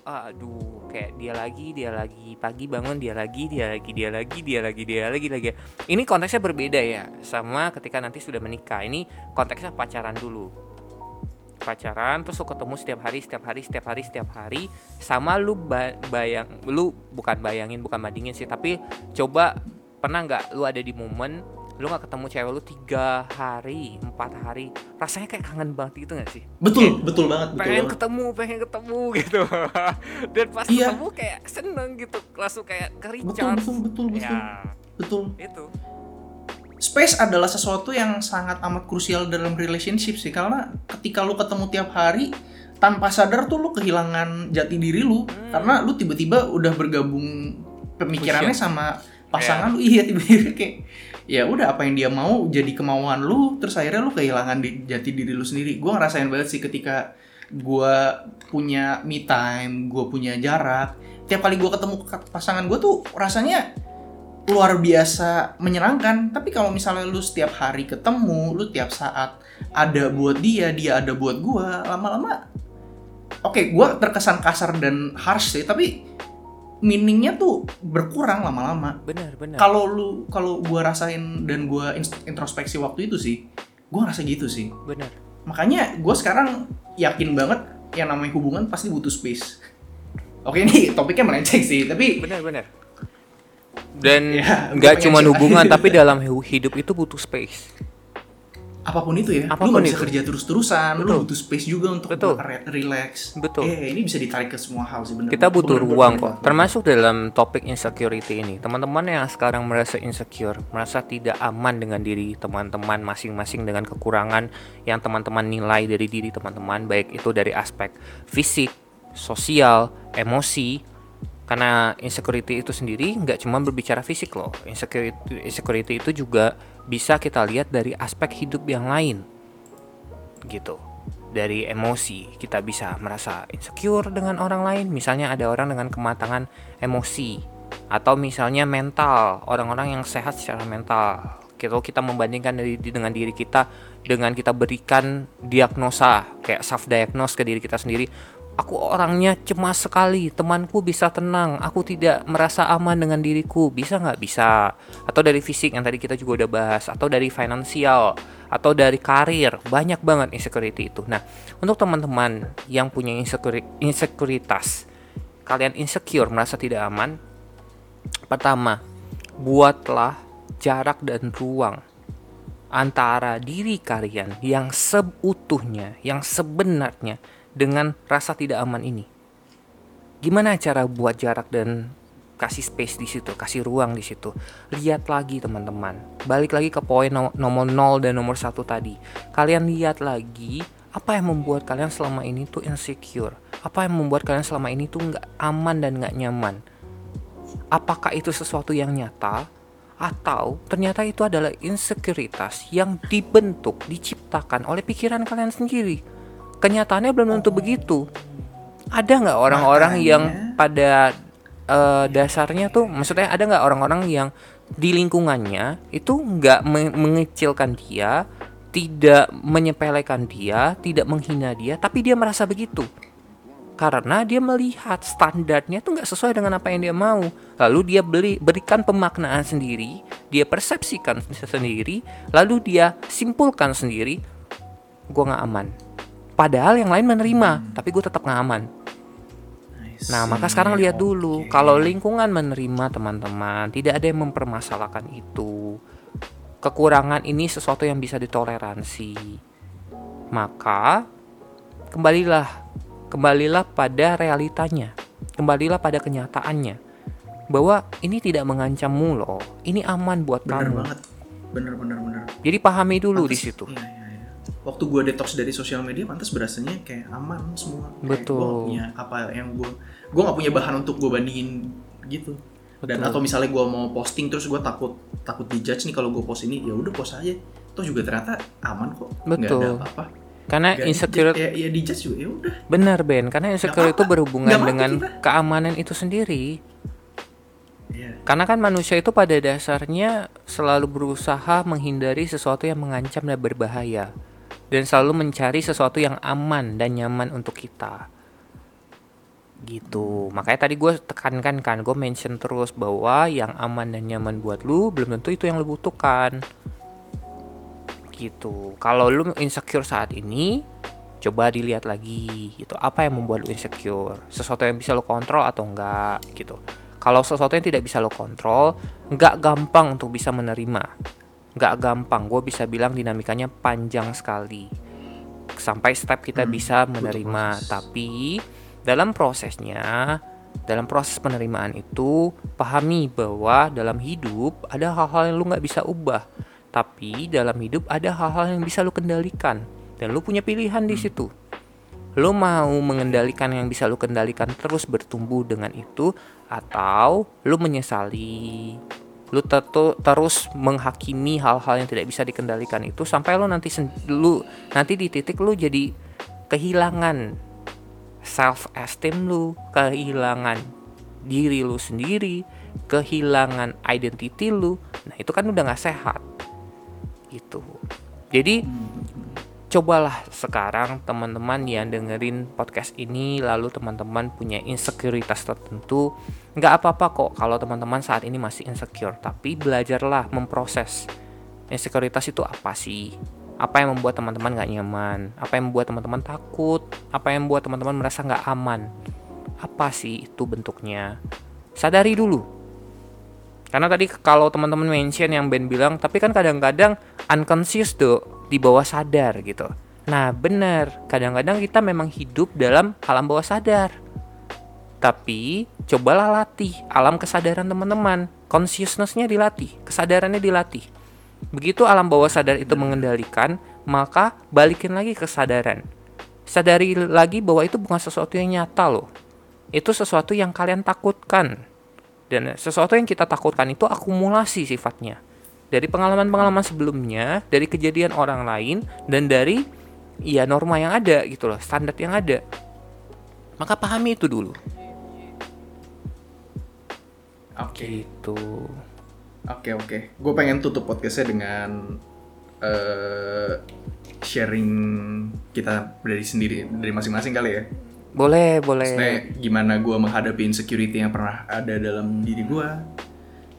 Aduh kayak dia lagi, dia lagi Pagi bangun dia lagi, dia lagi, dia lagi, dia lagi, dia lagi, lagi Ini konteksnya berbeda ya Sama ketika nanti sudah menikah Ini konteksnya pacaran dulu pacaran terus lu ketemu setiap hari setiap hari setiap hari setiap hari sama lu ba- bayang lu bukan bayangin bukan bandingin sih tapi coba pernah nggak lu ada di momen lu nggak ketemu cewek lu tiga hari empat hari rasanya kayak kangen banget gitu nggak sih?
Betul betul banget betul
pengen
banget.
ketemu pengen ketemu gitu. <laughs> Dan pas
Iya.
ketemu kayak seneng gitu langsung kayak ke
betul betul betul betul
ya.
betul.
Itu.
Space adalah sesuatu yang sangat amat krusial dalam relationship sih karena ketika lu ketemu tiap hari tanpa sadar tuh lu kehilangan jati diri lu.
Hmm.
karena lu tiba-tiba udah bergabung pemikirannya
Fusion.
sama pasangan lu. Iya tiba-tiba kayak ya udah apa yang dia mau jadi kemauan lu terus akhirnya lu kehilangan di, jati diri lu sendiri. Gua ngerasain banget sih ketika gua punya me time gua punya jarak tiap kali gua ketemu ke- pasangan gua tuh rasanya luar biasa menyenangkan. Tapi kalau misalnya lu setiap hari ketemu lu tiap saat ada buat dia dia ada buat gua lama-lama oke gua terkesan kasar dan harsh sih tapi meaningnya tuh berkurang lama-lama.
Benar benar.
Kalau lu kalau gua rasain dan gua introspeksi waktu itu sih gua ngerasa gitu sih.
Benar.
Makanya gua sekarang yakin banget yang namanya hubungan pasti butuh space. Oke ini topiknya melenceng sih tapi
benar benar. Dan
Ya,
nggak
gua
cuma hubungan tapi <laughs> dalam hidup itu butuh space
apa pun itu ya,
Apa pun
lu gak bisa
itu.
kerja terus-terusan, lu butuh space juga untuk
Betul.
re- relax.
Betul.
Eh, ini bisa ditarik ke semua hal sih bener.
kita butuh
Bener,
ruang
bener
kok termasuk dalam topik insecurity ini teman-teman yang sekarang merasa insecure merasa tidak aman dengan diri teman-teman masing-masing dengan kekurangan yang teman-teman nilai dari diri teman-teman baik itu dari aspek fisik sosial emosi karena insecurity itu sendiri nggak cuma berbicara fisik loh insecurity insecurity itu juga bisa kita lihat dari aspek hidup yang lain. Gitu. Dari emosi kita bisa merasa insecure dengan orang lain. Misalnya ada orang dengan kematangan emosi. Atau misalnya mental orang-orang yang sehat secara mental. Gitu kita membandingkan dari dengan diri kita dengan kita berikan diagnosa. Kayak self diagnose ke diri kita sendiri aku orangnya cemas sekali. Temanku bisa tenang. Aku tidak merasa aman dengan diriku. Bisa nggak? Bisa. Atau dari fisik yang tadi kita juga udah bahas. Atau dari finansial. Atau dari karir. Banyak banget insecurity itu. Nah untuk teman-teman yang punya insecuri- insekuritas kalian insecure merasa tidak aman pertama buatlah jarak dan ruang antara diri kalian yang seutuhnya yang sebenarnya dengan rasa tidak aman ini. Gimana cara buat jarak dan kasih space di situ, kasih ruang di situ. Lihat lagi teman-teman. Balik lagi ke poin no- nomor 0 dan nomor 1 tadi. Kalian lihat lagi apa yang membuat kalian selama ini tuh insecure. Apa yang membuat kalian selama ini tuh nggak aman dan nggak nyaman. Apakah itu sesuatu yang nyata atau ternyata itu adalah insekuritas yang dibentuk, diciptakan oleh pikiran kalian sendiri. Kenyataannya belum tentu begitu. Ada nggak orang-orang
Makanya-
yang pada eh, dasarnya tuh, maksudnya ada nggak orang-orang yang di lingkungannya itu nggak me- mengecilkan dia, tidak menyepelekan dia, tidak menghina dia, tapi dia merasa begitu? Karena dia melihat standarnya tuh nggak sesuai dengan apa yang dia mau. Lalu dia beli berikan pemaknaan sendiri dia persepsikan <laughs> sendiri lalu dia simpulkan sendiri gue nggak aman padahal yang lain menerima tapi gue tetap nggak aman Nah, maka sekarang lihat dulu, kalau lingkungan menerima teman-teman, tidak ada yang mempermasalahkan itu. Kekurangan ini sesuatu yang bisa ditoleransi. Maka kembalilah, kembalilah pada realitanya. Kembalilah pada kenyataannya. Bahwa ini tidak mengancammu loh. Ini aman buat
bener
kamu.
banget bener bener bener
Jadi pahami dulu di
Pantes-
situ.
iya, iya. Waktu gue detox dari sosial media pantas berasanya kayak aman semua
Betul.
gue gak punya apa yang gue gue gak punya bahan untuk gue bandingin gitu dan
Betul.
atau misalnya gue mau posting terus gue takut takut dijudge nih kalau gue post ini ya udah post aja toh juga ternyata aman kok nggak
Betul.
ada apa-apa
Karena
Nggak
insecure
ya, ya dijudge juga ya udah
benar Ben, karena insecure
Nggak
itu berhubungan
Nggak mati
dengan
kita.
keamanan itu sendiri.
Iya.
Karena kan manusia itu pada dasarnya selalu berusaha menghindari sesuatu yang mengancam dan berbahaya dan selalu mencari sesuatu yang aman dan nyaman untuk kita. Gitu. Makanya tadi gue tekankan kan, gue mention terus bahwa yang aman dan nyaman buat lu belum tentu itu yang lu butuhkan. Gitu. Kalau lu insecure saat ini, coba dilihat lagi gitu. Apa yang membuat lu insecure? Sesuatu yang bisa lu kontrol atau enggak gitu. Kalau sesuatu yang tidak bisa lo kontrol, nggak gampang untuk bisa menerima. Nggak gampang, gue bisa bilang dinamikanya panjang sekali. Sampai step kita
Hmm,
bisa menerima. Tapi dalam prosesnya, dalam proses penerimaan itu, pahami bahwa dalam hidup ada hal-hal yang lu nggak bisa ubah. Tapi dalam hidup ada hal-hal yang bisa lu kendalikan. Dan lu punya pilihan di situ lo mau mengendalikan yang bisa lo kendalikan terus bertumbuh dengan itu atau lo menyesali tetu- terus menghakimi hal-hal yang tidak bisa dikendalikan itu sampai lo nanti lu nanti di titik lo jadi kehilangan self esteem lu kehilangan diri lu sendiri kehilangan identity lu. Nah itu kan udah nggak sehat. Gitu. Jadi cobalah sekarang teman-teman yang dengerin podcast ini lalu teman-teman punya insekuritas tertentu nggak apa-apa kok kalau teman-teman saat ini masih insecure tapi belajarlah memproses. Insekuritas itu apa sih? Apa yang membuat teman-teman nggak nyaman? Apa yang membuat teman-teman takut? Apa yang membuat teman-teman merasa nggak aman? Apa sih itu bentuknya? Sadari dulu. Karena tadi kalau teman-teman mention yang Ben bilang, tapi kan kadang-kadang unconscious tuh di bawah sadar gitu. Nah benar, kadang-kadang kita memang hidup dalam alam bawah sadar. Tapi cobalah latih alam kesadaran teman-teman, consciousness-nya dilatih, kesadarannya dilatih. Begitu alam bawah sadar itu mengendalikan, maka balikin lagi kesadaran. Sadari lagi bahwa itu bukan sesuatu yang nyata loh. Itu sesuatu yang kalian takutkan dan sesuatu yang kita takutkan itu akumulasi sifatnya dari pengalaman-pengalaman sebelumnya, dari kejadian orang lain, dan dari ya norma yang ada gitu loh, standar yang ada. Maka pahami itu dulu.
Oke.
Gitu.
Oke oke. Gue pengen tutup podcastnya dengan eh sharing kita dari sendiri dari masing-masing kali ya.
Boleh, boleh.
Maksudnya gimana gue menghadapi insecurity yang pernah ada dalam diri gue.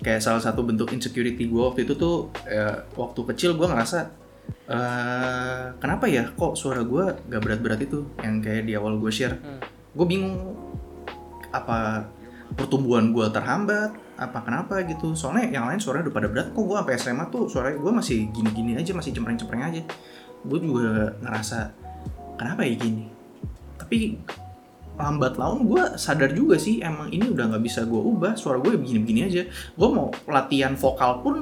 Kayak salah satu bentuk insecurity gue waktu itu tuh ya, waktu kecil gue ngerasa eh kenapa ya kok suara gue gak berat-berat itu? Yang kayak di awal gue share. Gue bingung apa pertumbuhan gue terhambat apa kenapa gitu. Soalnya yang lain suaranya udah pada berat. Kok gue sampai SMA tuh suaranya gue masih gini-gini aja masih cempreng-cempreng aja. Gue juga ngerasa kenapa ya gini? Tapi lambat laun gue sadar juga sih emang ini udah nggak bisa gue ubah suara gue begini-begini aja. Gue mau latihan vokal pun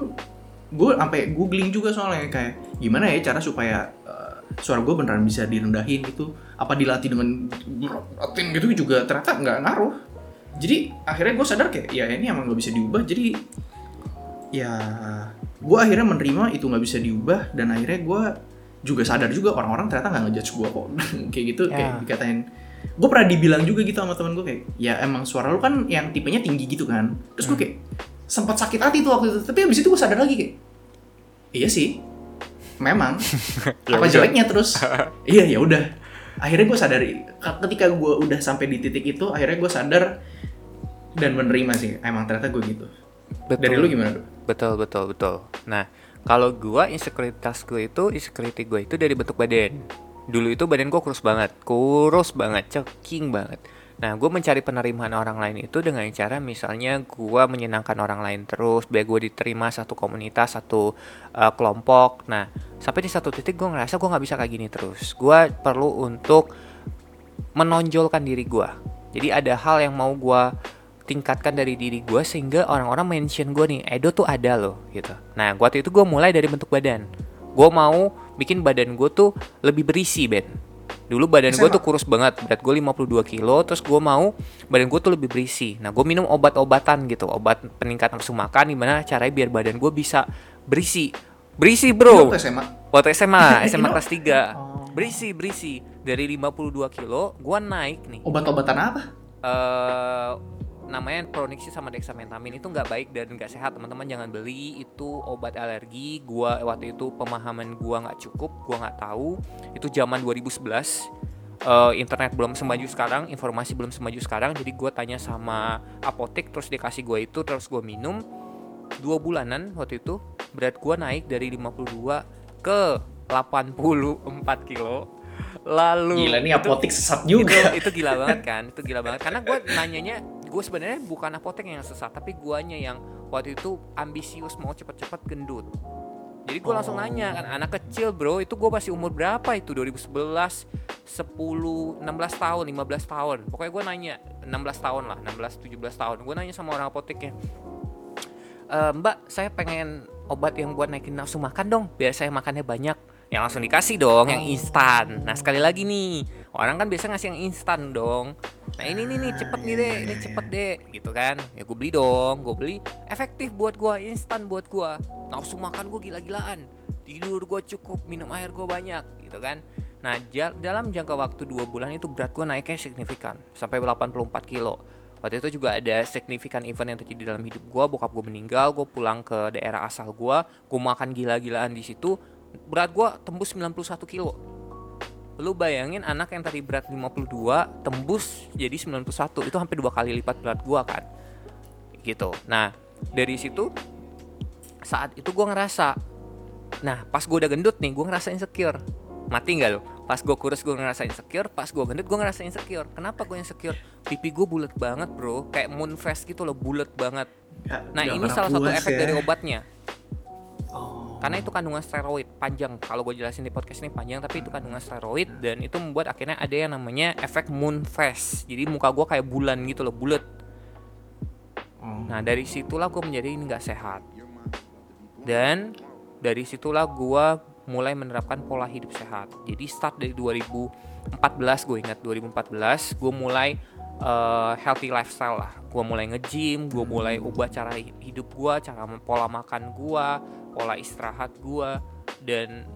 gue sampai googling juga soalnya kayak gimana ya cara supaya uh, suara gue beneran bisa direndahin gitu. Apa dilatih dengan latin gitu juga ternyata nggak ngaruh. Jadi akhirnya gue sadar kayak ya ini emang nggak bisa diubah. Jadi ya gue akhirnya menerima itu nggak bisa diubah dan akhirnya gue juga sadar juga orang-orang ternyata nggak ngejudge gue kok. <laughs> Kayak gitu
Ya.
kayak dikatain gue pernah dibilang juga gitu sama temen gue kayak ya emang suara lu kan yang tipenya tinggi gitu kan terus gue kayak sempat sakit hati tuh waktu itu tapi abis itu gue sadar lagi kayak iya sih memang <laughs>
Ya
apa
udah.
jeleknya terus <laughs> iya ya udah akhirnya gue sadar ketika gue udah sampai di titik itu akhirnya gue sadar dan menerima sih emang ternyata gue gitu
Betul.
dari lu gimana
Betul, betul, betul. Nah, kalau gua insekuritas gue itu, insecurity gue itu dari bentuk badan. Dulu itu badan gue kurus banget, kurus banget, ceking banget. Nah, gue mencari penerimaan orang lain itu dengan cara misalnya gue menyenangkan orang lain terus, biar gue diterima satu komunitas, satu uh, kelompok. Nah, sampai di satu titik gue ngerasa gue nggak bisa kayak gini terus. Gue perlu untuk menonjolkan diri gue. Jadi ada hal yang mau gue tingkatkan dari diri gue sehingga orang-orang mention gue nih, Edo tuh ada loh gitu. Nah, waktu itu gue mulai dari bentuk badan. Gue mau bikin badan gue tuh lebih berisi, Ben Dulu badan gue tuh kurus banget, berat gue 52 kilo, terus gue mau badan gue tuh lebih berisi. Nah, gue minum obat-obatan gitu, obat peningkat nafsu makan, gimana caranya biar badan gue bisa berisi. Berisi bro.
Waktu SMA?
Waktu SMA, <laughs> SMA kelas 3. Berisi, berisi. Dari 52 kilo, gue naik nih.
Obat-obatan apa?
Uh, namanya Pronixia sama dexamethasone itu nggak baik dan nggak sehat teman-teman. Jangan beli itu obat alergi. Gua waktu itu pemahaman gua nggak cukup gua nggak tahu. Itu zaman 2011 uh, eh, internet belum semaju sekarang informasi belum semaju sekarang. Jadi gua tanya sama apotek terus dikasih gua itu terus gua minum. Dua bulanan waktu itu berat gua naik dari 52 ke 84 kilo lalu
gila nih apotek sesat juga.
itu, itu gila banget kan itu gila banget. Karena gue nanyanya gue sebenarnya bukan apotek yang sesat tapi guanya yang waktu itu ambisius mau cepet-cepet gendut. Jadi gue oh. langsung nanya kan anak kecil bro itu gue masih umur berapa itu? 2011 10 16 tahun 15 tahun. Pokoknya gue nanya 16 tahun lah 16 17 tahun. Gue nanya sama orang apoteknya e, mbak saya pengen obat yang buat naikin nafsu makan dong biar saya makannya banyak yang langsung dikasih dong yang oh. instan. Nah sekali lagi nih orang kan biasa ngasih yang instan dong. Nah ini nih nih cepet nih deh ini cepet deh gitu kan. Ya gue beli dong. Gue beli efektif buat gue instan buat gue nafsu makan gue gila-gilaan. Tidur gue cukup minum air gue banyak gitu kan. Nah dalam jangka waktu dua bulan itu berat gue naiknya signifikan sampai 84 kilo. Waktu itu juga ada signifikan event yang terjadi dalam hidup gue bokap gue meninggal gue pulang ke daerah asal gue gue makan gila-gilaan di situ berat gue tembus 91 kilo. Lu bayangin anak yang tadi berat 52 tembus jadi 91 itu hampir dua kali lipat berat gue kan? Gitu. Nah dari situ saat itu gue ngerasa nah pas gue udah gendut nih gue ngerasa insecure. Mati nggak lo pas gue kurus gue ngerasa insecure. Pas gue gendut gue ngerasa insecure. Kenapa gue insecure? Pipi gue bulat banget bro. Kayak moon face gitu loh bulat banget. Nah ini salah satu efek ya. dari obatnya karena itu kandungan steroid panjang. Kalau gue jelasin di podcast ini panjang tapi itu kandungan steroid. Dan itu membuat akhirnya ada yang namanya efek moon face jadi muka gue kayak bulan gitu loh bulat. Oh. nah dari situlah gue menjadi ini nggak sehat. Dan dari situlah gue mulai menerapkan pola hidup sehat. Jadi start dari 2014 gue ingat 2014 gue mulai uh, healthy lifestyle lah. Gue mulai nge-gym gue mulai ubah cara hidup gue cara pola makan gue pola istirahat gue dan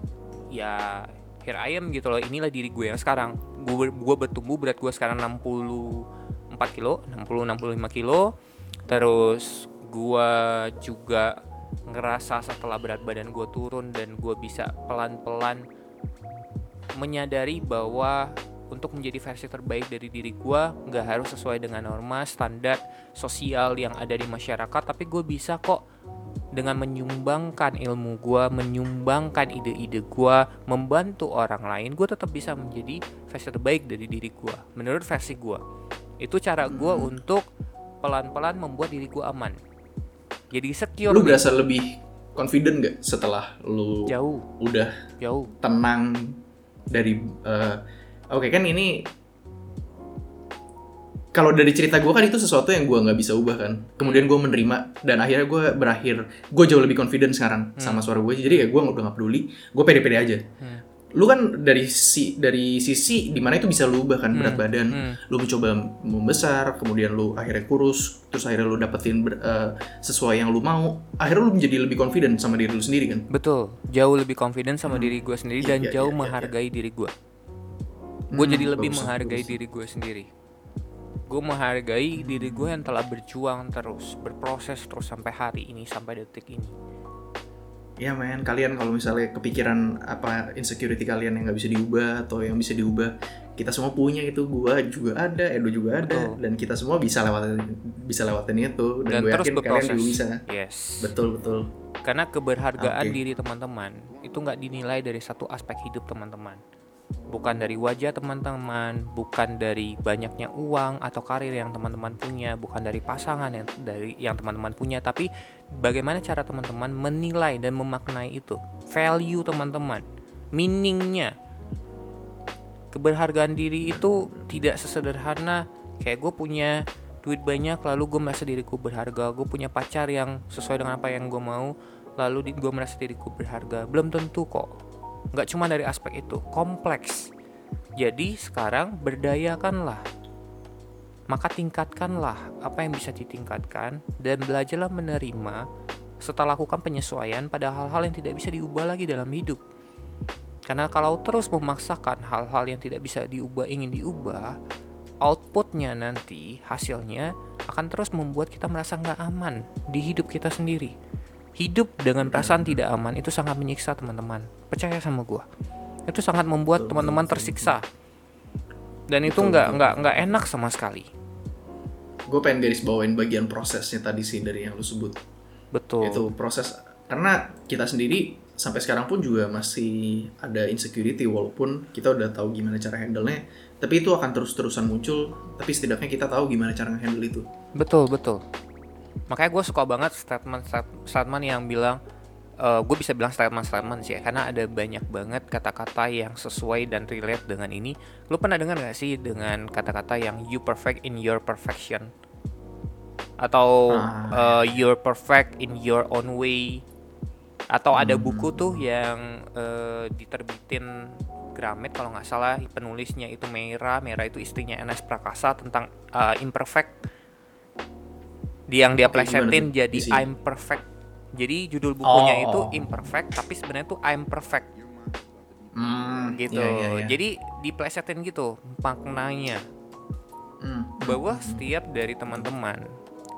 ya here I am gitu loh. Inilah diri gue yang sekarang. Gue gue bertumbuh berat gue sekarang 64 kilo 60 65 kilo. Terus gue juga ngerasa setelah berat badan gue turun dan gue bisa pelan-pelan menyadari bahwa untuk menjadi versi terbaik dari diri gue nggak harus sesuai dengan norma standar sosial yang ada di masyarakat tapi gue bisa kok dengan menyumbangkan ilmu gue, menyumbangkan ide-ide gue, membantu orang lain, gue tetap bisa menjadi versi terbaik dari diri gue. Menurut versi gue, itu cara gue hmm. untuk pelan-pelan membuat diri gue aman. Jadi secure.
Lu berasa lebih confident gak setelah lu
jauh
udah
jauh
tenang dari uh, oke okay, kan ini kalau dari cerita gue kan itu sesuatu yang gue nggak bisa ubah kan kemudian gue menerima dan akhirnya gue berakhir gue jauh lebih confident sekarang hmm. sama suara gue jadi ya gue udah nggak peduli gue pede-pede aja hmm. lu kan dari si dari sisi di mana itu bisa lu ubah kan hmm. berat badan hmm. lu mencoba membesar kemudian lu akhirnya kurus terus akhirnya lu dapetin ber, uh, sesuai yang lu mau akhirnya lu menjadi lebih confident sama diri lu sendiri kan
betul jauh lebih confident sama hmm. diri gue sendiri dan iya, jauh iya, iya, menghargai iya. diri gue gue hmm, jadi lebih bagus, menghargai bagus. diri gue sendiri gue menghargai diri gue yang telah berjuang terus berproses terus sampai hari ini sampai detik ini.
Ya men. Kalian kalau misalnya kepikiran apa insecurity kalian yang nggak bisa diubah atau yang bisa diubah kita semua punya itu. Gue juga ada Edo juga ada betul. dan kita semua bisa lewatin bisa lewatin itu. Dan, dan gue yakin berproses. kalian juga bisa.
Yes.
Betul betul.
Karena keberhargaan okay. diri teman-teman itu nggak dinilai dari satu aspek hidup teman-teman bukan dari wajah teman-teman, bukan dari banyaknya uang atau karir yang teman-teman punya, bukan dari pasangan yang dari yang teman-teman punya, tapi bagaimana cara teman-teman menilai dan memaknai itu, value teman-teman, meaningnya. Keberhargaan diri itu tidak sesederhana kayak gue punya duit banyak lalu gue merasa diriku berharga, gue punya pacar yang sesuai dengan apa yang gue mau, lalu gue merasa diriku berharga. Belum tentu kok nggak cuma dari aspek itu kompleks. Jadi sekarang berdayakanlah. Maka tingkatkanlah apa yang bisa ditingkatkan dan belajarlah menerima setelah lakukan penyesuaian pada hal-hal yang tidak bisa diubah lagi dalam hidup. Karena kalau terus memaksakan hal-hal yang tidak bisa diubah ingin diubah outputnya nanti hasilnya akan terus membuat kita merasa nggak aman di hidup kita sendiri hidup dengan perasaan tidak aman itu sangat menyiksa teman-teman. Percaya sama gue itu sangat membuat teman-teman tersiksa. Dan itu nggak nggak nggak enak sama sekali.
Gue pengen garis bawain bagian prosesnya tadi sih dari yang lu sebut.
Betul.
Itu proses karena kita sendiri sampai sekarang pun juga masih ada insecurity walaupun kita udah tahu gimana cara handle-nya tapi itu akan terus-terusan muncul tapi setidaknya kita tahu gimana cara handle itu.
Betul betul makanya gue suka banget statement statement yang bilang uh, eh, gue bisa bilang statement statement sih ya, karena ada banyak banget kata-kata yang sesuai dan relate dengan ini. Lo pernah dengar gak sih dengan kata-kata yang you perfect in your perfection? Atau uh, you're perfect in your own way? Atau ada hmm. buku tuh yang uh, diterbitin Gramet kalau nggak salah penulisnya itu Mera Mera itu istrinya Enes Prakasa tentang uh, imperfect yang dia plesetin jadi Isi. I'm perfect jadi judul bukunya oh. itu imperfect tapi sebenarnya itu I'm perfect hmm, gitu iya, iya, iya. jadi diplesetin gitu maknanya hmm. bahwa setiap dari teman-teman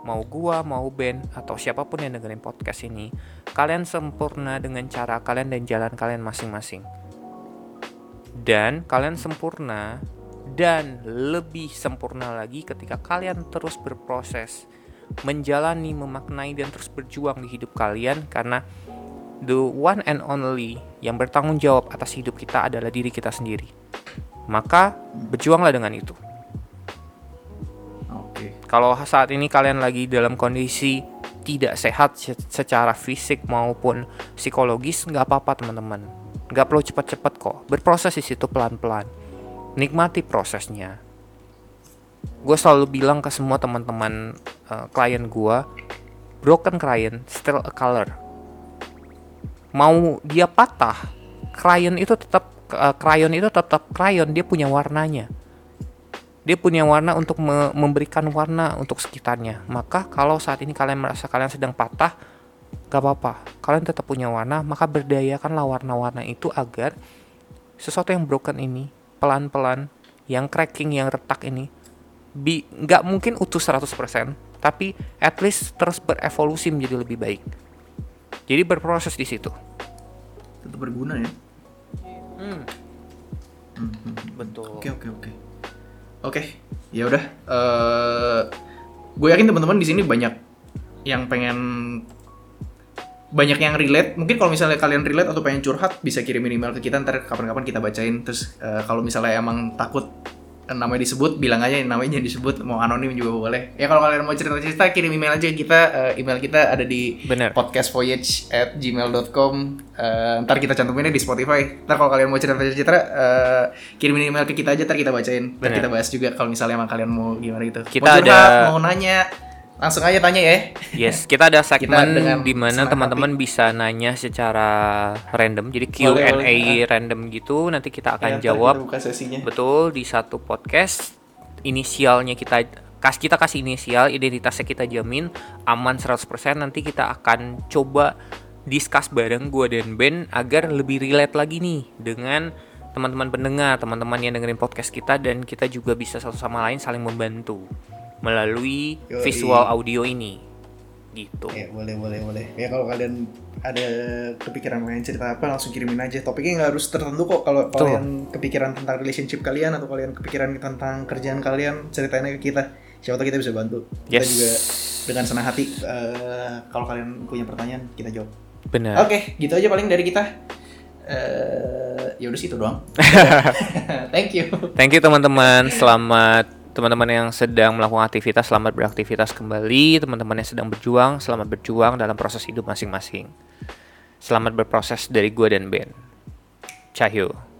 mau gua mau Ben atau siapa pun yang dengerin podcast ini kalian sempurna dengan cara kalian dan jalan kalian masing-masing dan kalian sempurna dan lebih sempurna lagi ketika kalian terus berproses menjalani, memaknai dan terus berjuang di hidup kalian karena the one and only yang bertanggung jawab atas hidup kita adalah diri kita sendiri. Maka berjuanglah dengan itu. Oke. Kalau saat ini kalian lagi dalam kondisi tidak sehat secara fisik maupun psikologis, nggak apa-apa teman-teman. Nggak perlu cepat-cepat kok. Berproses di situ pelan-pelan. Nikmati prosesnya gue selalu bilang ke semua teman-teman uh, klien gue broken client still a color. Mau dia patah klien itu tetap uh, klien itu tetap klien dia punya warnanya. Dia punya warna untuk me memberikan warna untuk sekitarnya. Maka kalau saat ini kalian merasa kalian sedang patah gak apa-apa. Kalian tetap punya warna maka berdayakanlah warna-warna itu agar sesuatu yang broken ini pelan-pelan yang cracking yang retak ini bi nggak mungkin utuh 100% tapi at least terus berevolusi menjadi lebih baik. Jadi berproses di situ.
Tetap berguna ya?
Hmm. Hmm. betul.
Oke oke oke. Oke ya udah uh, gue yakin teman-teman di sini banyak yang pengen banyak yang relate. Mungkin kalau misalnya kalian relate atau pengen curhat bisa kirimin email ke kita ntar kapan-kapan kita bacain. Terus uh, kalau misalnya emang takut namanya disebut bilang aja namanya disebut mau anonim juga boleh. Ya kalau kalian mau cerita cerita kirim email aja kita uh, email kita ada di
Bener.
podcastvoyage at gmail.com uh, ntar kita cantuminnya di Spotify. Ntar kalau kalian mau cerita cerita uh, kirimin email ke kita aja ntar kita bacain. Ntar kita bahas juga kalau misalnya emang kalian mau gimana gitu.
Kita mau curhat, ada
mau nanya langsung aja tanya ya.
Yes, kita ada segmen di mana teman-teman bisa nanya secara random. Jadi Q&A random gitu nanti kita akan ya, jawab.
Kita sesinya.
Betul, di satu podcast inisialnya kita kas kita kasih inisial, identitasnya kita jamin aman 100%. Nanti kita akan coba discuss bareng gue dan Ben agar lebih relate lagi nih dengan teman-teman pendengar, teman-teman yang dengerin podcast kita dan kita juga bisa satu sama lain saling membantu melalui Yoi. visual audio ini gitu.
Ya boleh boleh boleh. Ya kalau kalian ada kepikiran main cerita apa langsung kirimin aja. Topiknya nggak harus tertentu kok. Kalau kalian kepikiran tentang relationship kalian atau kalian kepikiran tentang kerjaan kalian ceritain ke kita. Siapa tahu kita bisa bantu. Yes. Kita juga dengan senang hati uh, kalau kalian punya pertanyaan kita jawab.
Benar.
Oke, okay, gitu aja paling dari kita. eh ya udah situ doang. <laughs> <laughs> Thank you.
Thank you teman-teman. Selamat teman-teman yang sedang melakukan aktivitas, selamat beraktivitas kembali. Teman-teman yang sedang berjuang, selamat berjuang dalam proses hidup masing-masing. Selamat berproses dari gue dan Ben. Cahyo.